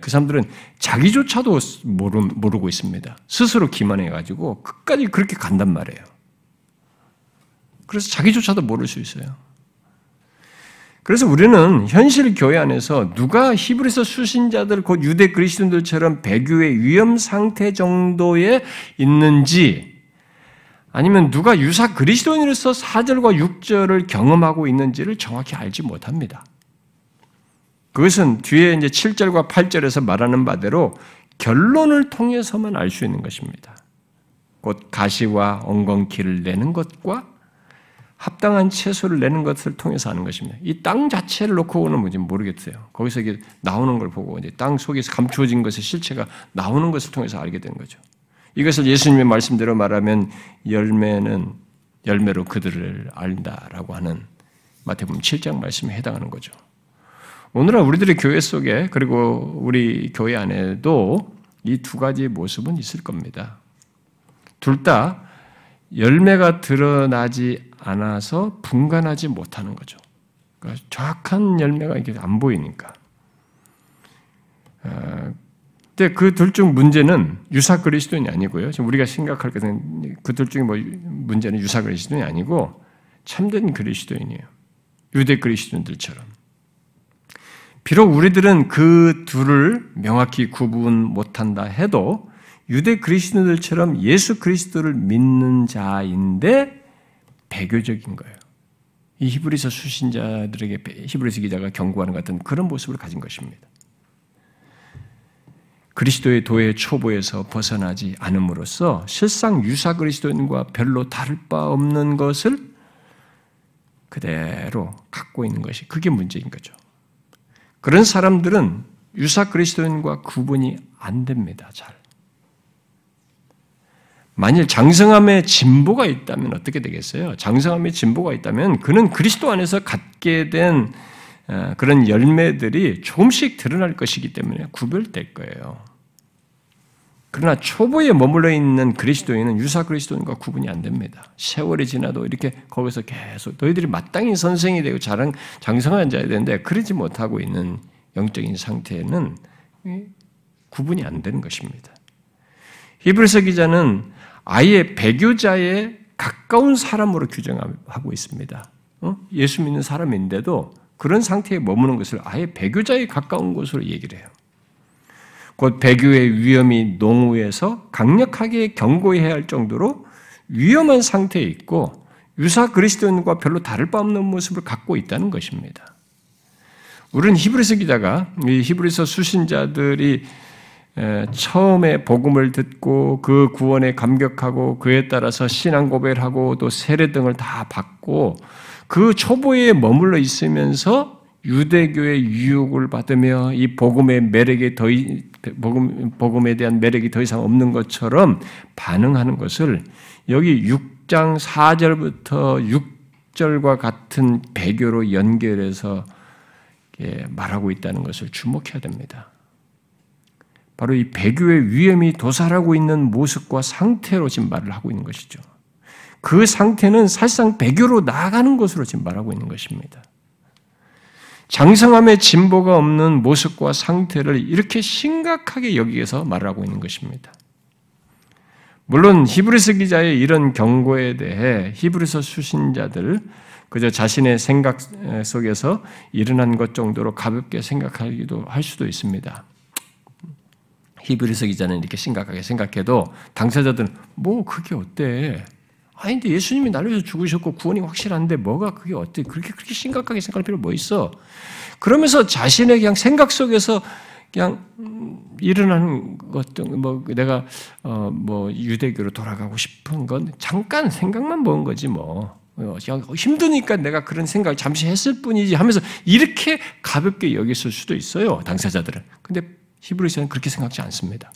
그 사람들은 자기조차도 모르고 있습니다. 스스로 기만해가지고 끝까지 그렇게 간단 말이에요. 그래서 자기조차도 모를 수 있어요. 그래서 우리는 현실 교회 안에서 누가 히브리서 수신자들 곧 유대 그리스도인들처럼 배교의 위험 상태 정도에 있는지 아니면 누가 유사 그리스도인으로서 4절과 6절을 경험하고 있는지를 정확히 알지 못합니다. 그것은 뒤에 이제 7절과 8절에서 말하는 바대로 결론을 통해서만 알 수 있는 것입니다. 곧 가시와 엉겅퀴를 내는 것과 합당한 채소를 내는 것을 통해서 하는 것입니다. 이 땅 자체를 놓고는 뭔지 모르겠어요. 거기서 이게 나오는 걸 보고 이제 땅 속에서 감추어진 것의 실체가 나오는 것을 통해서 알게 된 거죠. 이것을 예수님의 말씀대로 말하면 열매는 열매로 그들을 알다라고 하는 마태복음 7장 말씀에 해당하는 거죠. 오늘날 우리들의 교회 속에 그리고 우리 교회 안에도 이 두 가지 모습은 있을 겁니다. 둘 다 열매가 드러나지 않아서 분간하지 못하는 거죠. 그러니까 정확한 열매가 이게 안 보이니까. 어, 근데 그 둘 중 문제는 유사 그리스도인이 아니고요. 지금 우리가 생각할 것은 그 둘 중에 뭐 문제는 유사 그리스도인이 아니고 참된 그리스도인이에요. 유대 그리스도인들처럼. 비록 우리들은 그 둘을 명확히 구분 못한다 해도 유대 그리스도인들처럼 예수 그리스도를 믿는 자인데 배교적인 거예요. 이 히브리서 수신자들에게 히브리서 기자가 경고하는 같은 그런 모습을 가진 것입니다. 그리스도의 도의 초보에서 벗어나지 않음으로써 실상 유사 그리스도인과 별로 다를 바 없는 것을 그대로 갖고 있는 것이 그게 문제인 거죠. 그런 사람들은 유사 그리스도인과 구분이 안 됩니다. 잘. 만일 장성함에 진보가 있다면 어떻게 되겠어요? 장성함에 진보가 있다면 그는 그리스도 안에서 갖게 된 어, 그런 열매들이 조금씩 드러날 것이기 때문에 구별될 거예요. 그러나 초보에 머물러 있는 그리스도인은 유사 그리스도인과 구분이 안 됩니다. 세월이 지나도 이렇게 거기서 계속 너희들이 마땅히 선생이 되고 자랑 장성한 자야 되는데 그러지 못하고 있는 영적인 상태는 구분이 안 되는 것입니다. 히브리서 기자는 아예 배교자의 가까운 사람으로 규정하고 있습니다. 어? 예수 믿는 사람인데도 그런 상태에 머무는 것을 아예 배교자에 가까운 것으로 얘기를 해요. 곧 배교의 위험이 농후에서 강력하게 경고해야 할 정도로 위험한 상태에 있고 유사 그리스도인과 별로 다를 바 없는 모습을 갖고 있다는 것입니다. 우리는 히브리서 기자가 이 히브리서 수신자들이 처음에 복음을 듣고 그 구원에 감격하고 그에 따라서 신앙 고백을 하고 또 세례 등을 다 받고 그 초보에 머물러 있으면서 유대교의 유혹을 받으며 이 복음의 매력이 더 복음 복음에 대한 매력이 더 이상 없는 것처럼 반응하는 것을 여기 6장 4절부터 6절과 같은 배교로 연결해서 말하고 있다는 것을 주목해야 됩니다. 바로 이 배교의 위험이 도살하고 있는 모습과 상태로 지금 말을 하고 있는 것이죠. 그 상태는 사실상 배교로 나아가는 것으로 지금 말하고 있는 것입니다. 장성함의 진보가 없는 모습과 상태를 이렇게 심각하게 여기에서 말 하고 있는 것입니다. 물론 히브리서 기자의 이런 경고에 대해 히브리서 수신자들 그저 자신의 생각 속에서 일어난 것 정도로 가볍게 생각하기도 할 수도 있습니다. 히브리서 기자는 이렇게 심각하게 생각해도 당사자들은 뭐 그게 어때? 아니 근데 예수님이 위해서 죽으셨고 구원이 확실한데 뭐가 그게 어때? 그렇게 그렇게 심각하게 생각할 필요 뭐 있어? 그러면서 자신의 그냥 생각 속에서 그냥 일어나는 것뭐 내가 어 뭐 유대교로 돌아가고 싶은 건 잠깐 생각만 먹은 거지 뭐. 어, 힘드니까 내가 그런 생각 잠시 했을 뿐이지 하면서 이렇게 가볍게 여겼을 수도 있어요 당사자들은. 근데 히브리서는 그렇게 생각지 않습니다.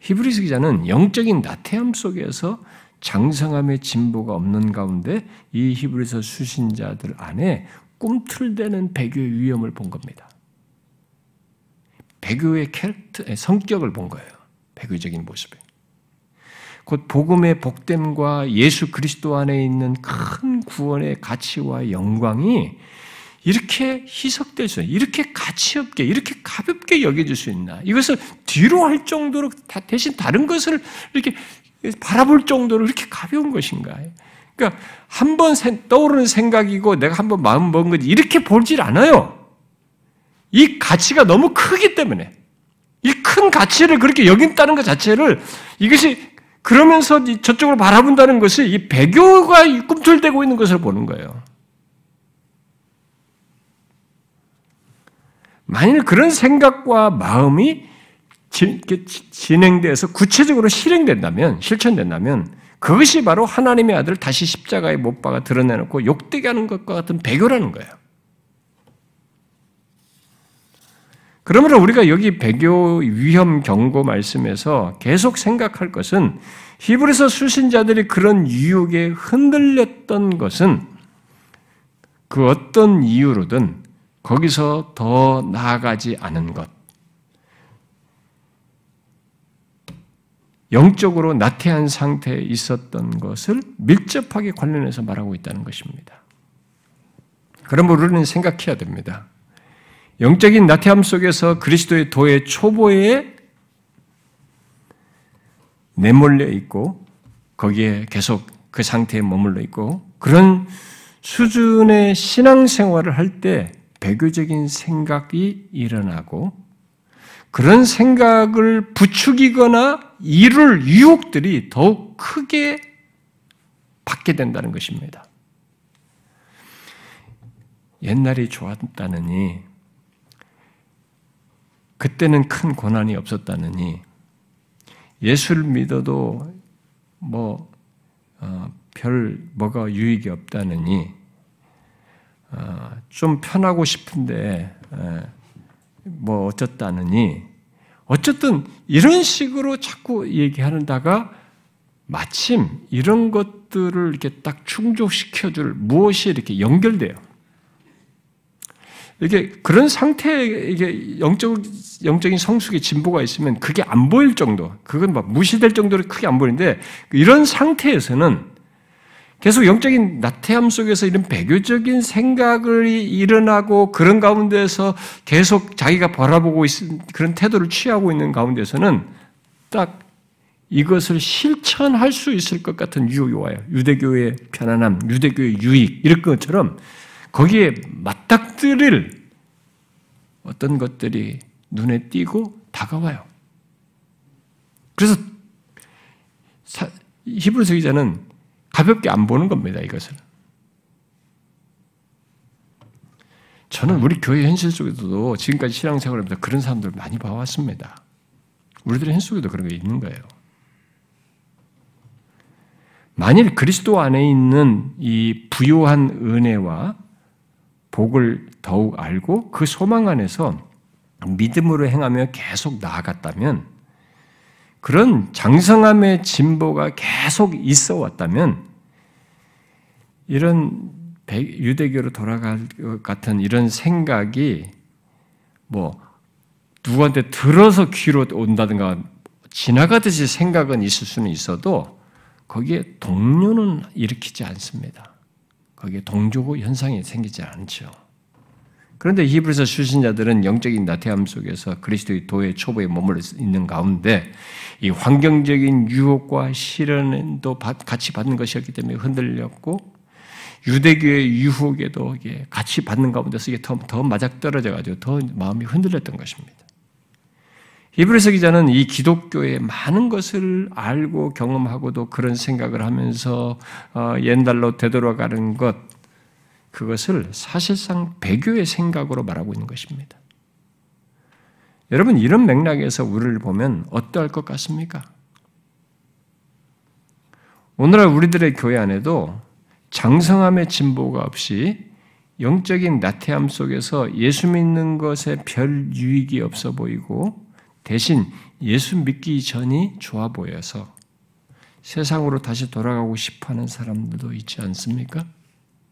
히브리서 기자는 영적인 나태함 속에서 장성함의 진보가 없는 가운데 이 히브리서 수신자들 안에 꿈틀대는 배교의 위험을 본 겁니다. 배교의 캐릭터, 성격을 본 거예요. 배교적인 모습을. 곧 복음의 복됨과 예수 그리스도 안에 있는 큰 구원의 가치와 영광이 이렇게 희석될 수, 이렇게 가치 없게, 이렇게 가볍게 여겨질 수 있나? 이것을 뒤로 할 정도로 대신 다른 것을 이렇게 바라볼 정도로 이렇게 가벼운 것인가? 그러니까 한 번 떠오르는 생각이고 내가 한 번 마음 먹은 거지 이렇게 보질 않아요. 이 가치가 너무 크기 때문에 이 큰 가치를 그렇게 여긴다는 것 자체를 이것이 그러면서 저쪽으로 바라본다는 것이 이 배교가 꿈틀대고 있는 것을 보는 거예요. 만일 그런 생각과 마음이 진행돼서 구체적으로 실행된다면, 실천된다면, 그것이 바로 하나님의 아들 다시 십자가에 못 박아 드러내놓고 욕되게 하는 것과 같은 배교라는 거예요. 그러므로 우리가 여기 배교 위험 경고 말씀에서 계속 생각할 것은 히브리서 수신자들이 그런 유혹에 흔들렸던 것은 그 어떤 이유로든 거기서 더 나아가지 않은 것. 영적으로 나태한 상태에 있었던 것을 밀접하게 관련해서 말하고 있다는 것입니다. 그럼 우리는 생각해야 됩니다. 영적인 나태함 속에서 그리스도의 도의 초보에 내몰려 있고 거기에 계속 그 상태에 머물러 있고 그런 수준의 신앙생활을 할 때 배교적인 생각이 일어나고 그런 생각을 부추기거나 이룰 유혹들이 더욱 크게 받게 된다는 것입니다. 옛날이 좋았다느니, 그때는 큰 고난이 없었다느니, 예수를 믿어도 뭐, 어, 별 뭐가 유익이 없다느니, 어, 좀 편하고 싶은데 뭐 어쩌다느니 어쨌든 이런 식으로 자꾸 얘기하는다가 마침 이런 것들을 이렇게 딱 충족시켜 줄 무엇이 이렇게 연결돼요. 이게 그런 상태에 이게 영적 영적인 성숙의 진보가 있으면 그게 안 보일 정도, 그건 막 무시될 정도로 크게 안 보이는데 이런 상태에서는 계속 영적인 나태함 속에서 이런 배교적인 생각을 일어나고 그런 가운데서 계속 자기가 바라보고 있는 그런 태도를 취하고 있는 가운데서는 딱 이것을 실천할 수 있을 것 같은 유혹이 와요. 유대교의 편안함, 유대교의 유익 이런 것처럼 거기에 맞닥뜨릴 어떤 것들이 눈에 띄고 다가와요. 그래서 히브리서 기자는 가볍게 안 보는 겁니다. 이것을. 저는 우리 교회 현실 속에서도 지금까지 신앙생활 하면서 그런 사람들 많이 봐왔습니다. 우리들의 현실 속에도 그런 게 있는 거예요. 만일 그리스도 안에 있는 이 부요한 은혜와 복을 더욱 알고 그 소망 안에서 믿음으로 행하며 계속 나아갔다면 그런 장성함의 진보가 계속 있어 왔다면 이런 유대교로 돌아갈 것 같은 이런 생각이 뭐 누구한테 들어서 귀로 온다든가 지나가듯이 생각은 있을 수는 있어도 거기에 동료는 일으키지 않습니다. 거기에 동조고 현상이 생기지 않죠. 그런데 히브리서 수신자들은 영적인 나태함 속에서 그리스도의 도의 초보에 머물러 있는 가운데 이 환경적인 유혹과 시련도 같이 받는 것이었기 때문에 흔들렸고 유대교의 유혹에도 같이 받는 가운데서 이게 더, 더 맞아떨어져 가지고 더 마음이 흔들렸던 것입니다. 히브리서 기자는 이 기독교의 많은 것을 알고 경험하고도 그런 생각을 하면서 어, 옛날로 되돌아가는 것 그것을 사실상 배교의 생각으로 말하고 있는 것입니다. 여러분 이런 맥락에서 우리를 보면 어떠할 것 같습니까? 오늘날 우리들의 교회 안에도 장성함의 진보가 없이 영적인 나태함 속에서 예수 믿는 것에 별 유익이 없어 보이고 대신 예수 믿기 전이 좋아 보여서 세상으로 다시 돌아가고 싶어 하는 사람들도 있지 않습니까?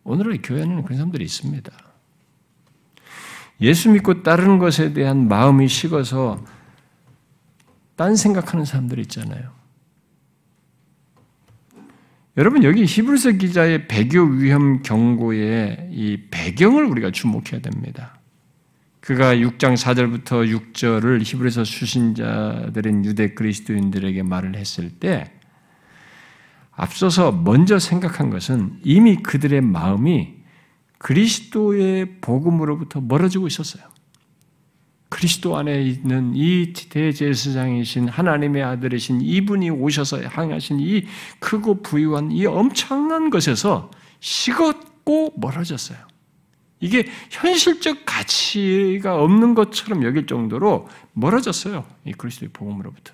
오늘의 교회는 그런 사람들이 있습니다. 예수 믿고 따르는 것에 대한 마음이 식어서 딴 생각하는 사람들이 있잖아요. 여러분 여기 히브리서 기자의 배교 위험 경고의 이 배경을 우리가 주목해야 됩니다. 그가 6장 4절부터 6절을 히브리서 수신자들인 유대 그리스도인들에게 말을 했을 때 앞서서 먼저 생각한 것은 이미 그들의 마음이 그리스도의 복음으로부터 멀어지고 있었어요. 그리스도 안에 있는 이 대제사장이신 하나님의 아들이신 이분이 오셔서 향하신 이 크고 부유한 이 엄청난 것에서 식었고 멀어졌어요. 이게 현실적 가치가 없는 것처럼 여길 정도로 멀어졌어요. 이 그리스도의 복음으로부터.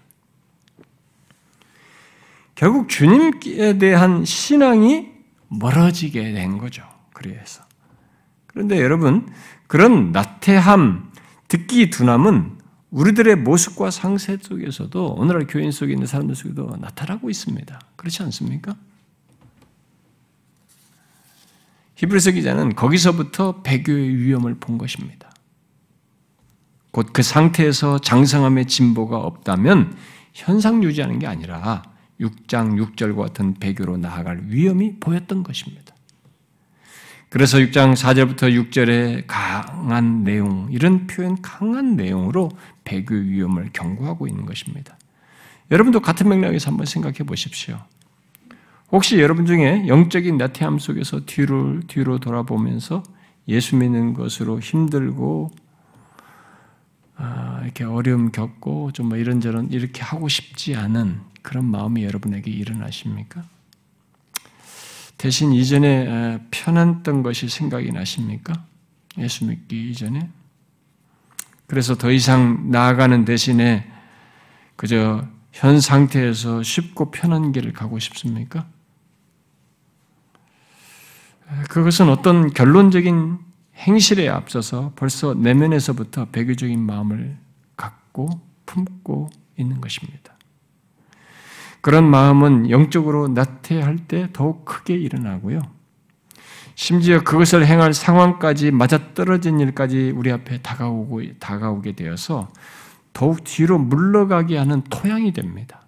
결국 주님에 대한 신앙이 멀어지게 된 거죠. 그래서. 그런데 여러분, 그런 나태함, 듣기 둔함은 우리들의 모습과 상세 속에서도 오늘날 교인 속에 있는 사람들 속에도 나타나고 있습니다. 그렇지 않습니까? 히브리서 기자는 거기서부터 배교의 위험을 본 것입니다. 곧 그 상태에서 장성함의 진보가 없다면 현상 유지하는 게 아니라 6장 6절과 같은 배교로 나아갈 위험이 보였던 것입니다. 그래서 6장 4절부터 6절의 강한 내용, 이런 표현 강한 내용으로 배교 위험을 경고하고 있는 것입니다. 여러분도 같은 맥락에서 한번 생각해 보십시오. 혹시 여러분 중에 영적인 나태함 속에서 뒤로 뒤로 돌아보면서 예수 믿는 것으로 힘들고 아, 이렇게 어려움 겪고 좀 뭐 이런저런 이렇게 하고 싶지 않은 그런 마음이 여러분에게 일어나십니까? 대신 이전에 편했던 것이 생각이 나십니까? 예수 믿기 이전에? 그래서 더 이상 나아가는 대신에 그저 현 상태에서 쉽고 편한 길을 가고 싶습니까? 그것은 어떤 결론적인 행실에 앞서서 벌써 내면에서부터 배교적인 마음을 갖고 품고 있는 것입니다. 그런 마음은 영적으로 나태할 때 더욱 크게 일어나고요. 심지어 그것을 행할 상황까지 맞아떨어진 일까지 우리 앞에 다가오고 다가오게 되어서 더욱 뒤로 물러가게 하는 토양이 됩니다.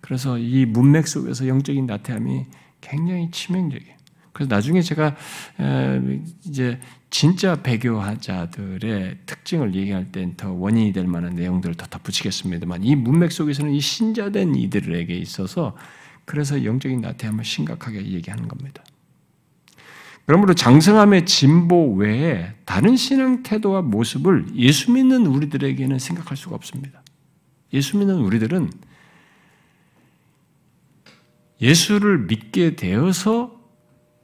그래서 이 문맥 속에서 영적인 나태함이 굉장히 치명적이에요. 그래서 나중에 제가 이제 진짜 배교자들의 특징을 얘기할 땐 더 원인이 될 만한 내용들을 더 덧붙이겠습니다만 이 문맥 속에서는 이 신자된 이들에게 있어서 그래서 영적인 나태함을 심각하게 얘기하는 겁니다. 그러므로 장성함의 진보 외에 다른 신앙 태도와 모습을 예수 믿는 우리들에게는 생각할 수가 없습니다. 예수 믿는 우리들은 예수를 믿게 되어서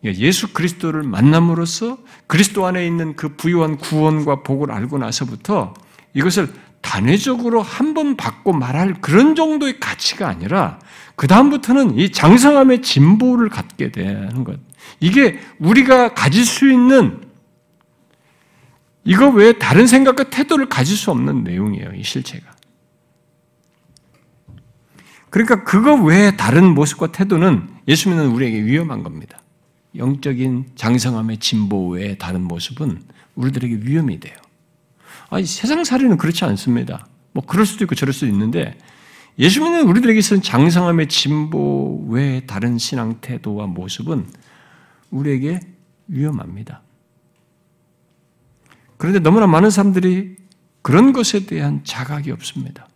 예수 그리스도를 만남으로써 그리스도 안에 있는 그 부유한 구원과 복을 알고 나서부터 이것을 단회적으로 한 번 받고 말할 그런 정도의 가치가 아니라 그 다음부터는 이 장성함의 진보를 갖게 되는 것. 이게 우리가 가질 수 있는 이거 외에 다른 생각과 태도를 가질 수 없는 내용이에요. 이 실체가. 그러니까 그거 외에 다른 모습과 태도는 예수 믿는 우리에게 위험한 겁니다. 영적인 장성함의 진보 외에 다른 모습은 우리들에게 위험이 돼요. 아니, 세상 살이는 그렇지 않습니다. 뭐, 그럴 수도 있고 저럴 수도 있는데, 예수 믿는 우리들에게 있어서 장성함의 진보 외에 다른 신앙 태도와 모습은 우리에게 위험합니다. 그런데 너무나 많은 사람들이 그런 것에 대한 자각이 없습니다.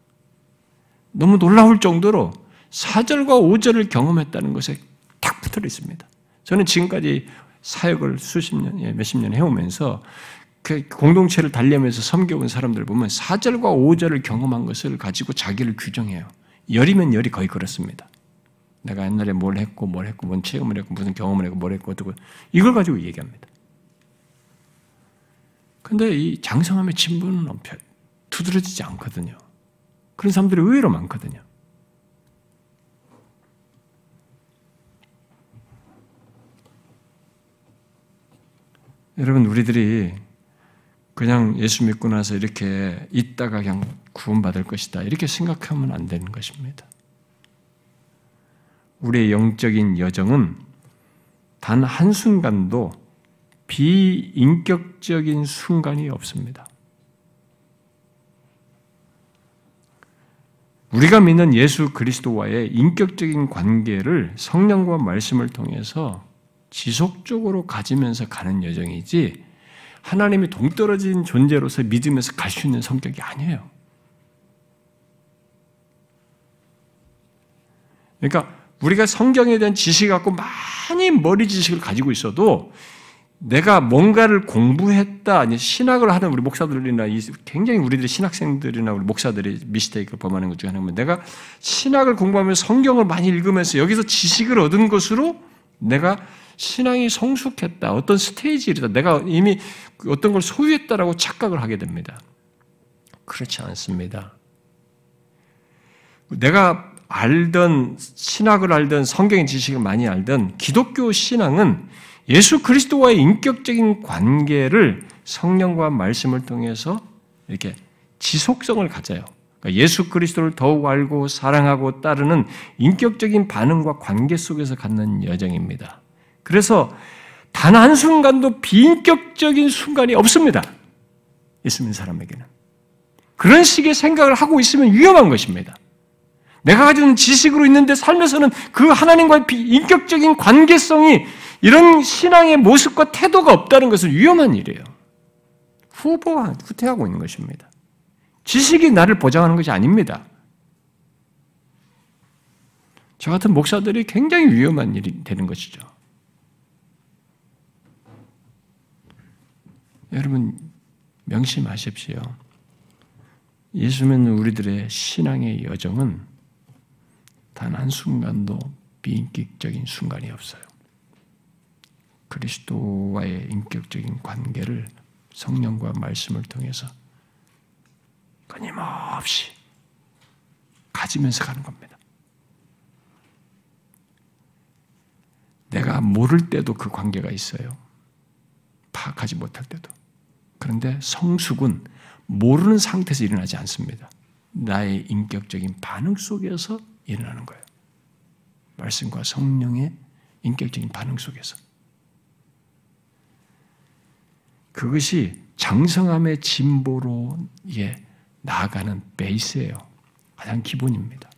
너무 놀라울 정도로 4절과 5절을 경험했다는 것에 탁 붙어 있습니다. 저는 지금까지 사역을 수십 년, 예, 몇십 년 해오면서 그 공동체를 달리면서 섬겨온 사람들 보면 4절과 5절을 경험한 것을 가지고 자기를 규정해요. 열이면 열이 거의 그렇습니다. 내가 옛날에 뭘 했고, 뭘 했고, 뭔 체험을 했고, 무슨 경험을 했고, 뭘 했고, 어떻고, 이걸 가지고 얘기합니다. 근데 이 장성함의 진부는 두드러지지 않거든요. 그런 사람들이 의외로 많거든요. 여러분, 우리들이 그냥 예수 믿고 나서 이렇게 있다가 그냥 구원받을 것이다. 이렇게 생각하면 안 되는 것입니다. 우리의 영적인 여정은 단 한순간도 비인격적인 순간이 없습니다. 우리가 믿는 예수 그리스도와의 인격적인 관계를 성령과 말씀을 통해서 지속적으로 가지면서 가는 여정이지 하나님이 동떨어진 존재로서 믿으면서 갈 수 있는 성격이 아니에요. 그러니까 우리가 성경에 대한 지식 갖고 많이 머리 지식을 가지고 있어도 내가 뭔가를 공부했다, 아니 신학을 하는 우리 목사들이나 굉장히 우리들의 신학생들이나 우리 목사들이 미스테이크를 범하는 것 중에 하나는 내가 신학을 공부하면서 성경을 많이 읽으면서 여기서 지식을 얻은 것으로 내가 신앙이 성숙했다, 어떤 스테이지이다, 내가 이미 어떤 걸 소유했다라고 착각을 하게 됩니다. 그렇지 않습니다. 내가 알던 신학을 알던 성경의 지식을 많이 알던 기독교 신앙은 예수 그리스도와의 인격적인 관계를 성령과 말씀을 통해서 이렇게 지속성을 가져요. 그러니까 예수 그리스도를 더욱 알고 사랑하고 따르는 인격적인 반응과 관계 속에서 갖는 여정입니다. 그래서 단 한순간도 비인격적인 순간이 없습니다. 있으면 사람에게는. 그런 식의 생각을 하고 있으면 위험한 것입니다. 내가 가진 지 지식으로 있는데 살면서는 그 하나님과의 인격적인 관계성이 이런 신앙의 모습과 태도가 없다는 것은 위험한 일이에요. 후보와 후퇴하고 있는 것입니다. 지식이 나를 보장하는 것이 아닙니다. 저 같은 목사들이 굉장히 위험한 일이 되는 것이죠. 여러분 명심하십시오. 예수 믿는 우리들의 신앙의 여정은 단 한 순간도 비인격적인 순간이 없어요. 그리스도와의 인격적인 관계를 성령과 말씀을 통해서 끊임없이 가지면서 가는 겁니다. 내가 모를 때도 그 관계가 있어요. 파악하지 못할 때도. 그런데 성숙은 모르는 상태에서 일어나지 않습니다. 나의 인격적인 반응 속에서 일어나는 거예요. 말씀과 성령의 인격적인 반응 속에서. 그것이 장성함의 진보로 예, 나아가는 베이스예요. 가장 기본입니다.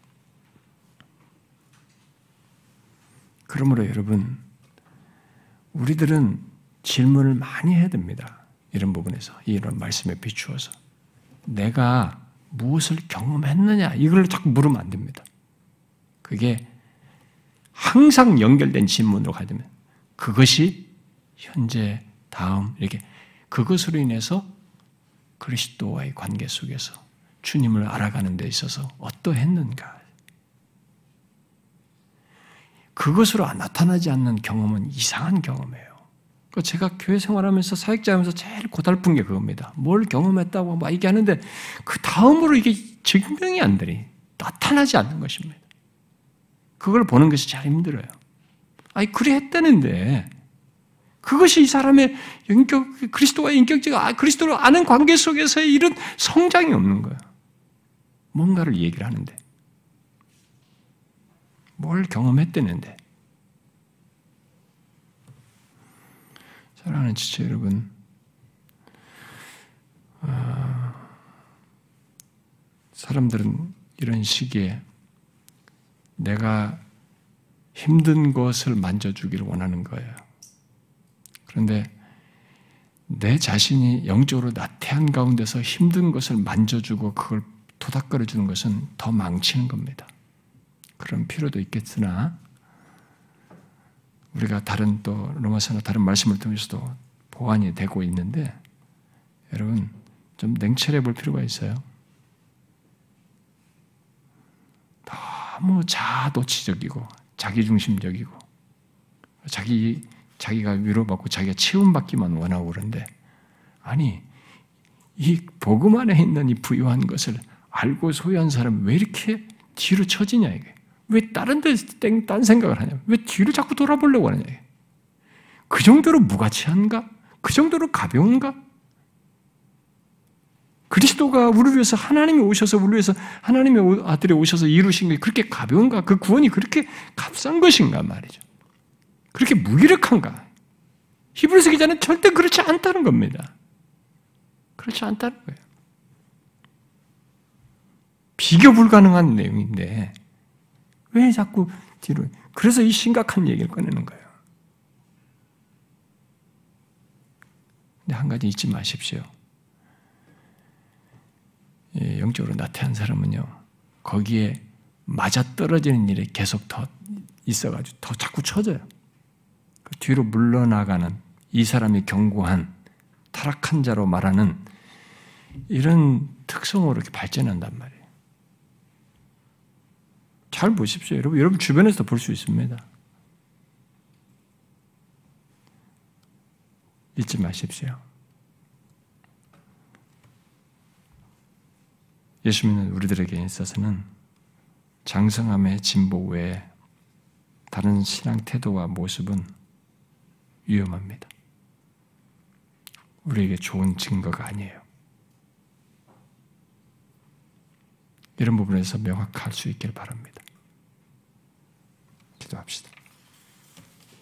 그러므로 여러분, 우리들은 질문을 많이 해야 됩니다. 이런 부분에서, 이런 말씀에 비추어서. 내가 무엇을 경험했느냐, 이걸 자꾸 물으면 안 됩니다. 그게 항상 연결된 질문으로 됩니다. 그것이 현재, 다음, 이렇게 그것으로 인해서 그리스도와의 관계 속에서 주님을 알아가는 데 있어서 어떠했는가. 그것으로 나타나지 않는 경험은 이상한 경험이에요. 그 제가 교회 생활하면서 사역자하면서 제일 고달픈 게 그겁니다. 뭘 경험했다고 막 얘기하는데 그 다음으로 이게 증명이 안 되니 나타나지 않는 것입니다. 그걸 보는 것이 잘 힘들어요. 아니 그래 했다는데 그것이 이 사람의 인격 그리스도와의 인격적 아, 그리스도를 아는 관계 속에서의 이런 성장이 없는 거예요. 뭔가를 얘기를 하는데 뭘 경험했다는데 사랑하는 지체 여러분, 어, 사람들은 이런 시기에 내가 힘든 것을 만져주기를 원하는 거예요. 그런데 내 자신이 영적으로 나태한 가운데서 힘든 것을 만져주고 그걸 도닥거려 주는 것은 더 망치는 겁니다. 그런 필요도 있겠으나 우리가 다른 또 로마서나 다른 말씀을 통해서도 보완이 되고 있는데 여러분 좀 냉철해 볼 필요가 있어요. 너무 자아도취적이고 자기중심적이고 자기 자기가 위로받고 자기가 치움받기만 원하고 그런데 아니 이 복음 안에 있는 이 부유한 것을 알고 소유한 사람이 왜 이렇게 뒤로 처지냐 이게 왜 다른 데딴 생각을 하냐 왜 뒤로 자꾸 돌아보려고 하느냐 그 정도로 무가치한가 그 정도로 가벼운가 그리스도가 우리를 위해서 하나님이 오셔서 우리를 위해서 하나님의 아들이 오셔서 이루신 게 그렇게 가벼운가 그 구원이 그렇게 값싼 것인가 말이죠 그렇게 무기력한가? 히브리서 기자는 절대 그렇지 않다는 겁니다. 그렇지 않다는 거예요. 비교 불가능한 내용인데 왜 자꾸 뒤로? 그래서 이 심각한 얘기를 꺼내는 거예요. 근데 한 가지 잊지 마십시오. 예, 영적으로 나태한 사람은요, 거기에 맞아 떨어지는 일에 계속 더 있어가지고 더 자꾸 쳐져요. 그 뒤로 물러나가는 이 사람이 견고한 타락한 자로 말하는 이런 특성으로 이렇게 발전한단 말이에요. 잘 보십시오. 여러분, 여러분 주변에서 볼 수 있습니다. 잊지 마십시오. 예수 믿는 우리들에게 있어서는 장성함의 진보 외에 다른 신앙 태도와 모습은 위험합니다. 우리에게 좋은 증거가 아니에요. 이런 부분에서 명확할 수 있길 바랍니다. 기도합시다.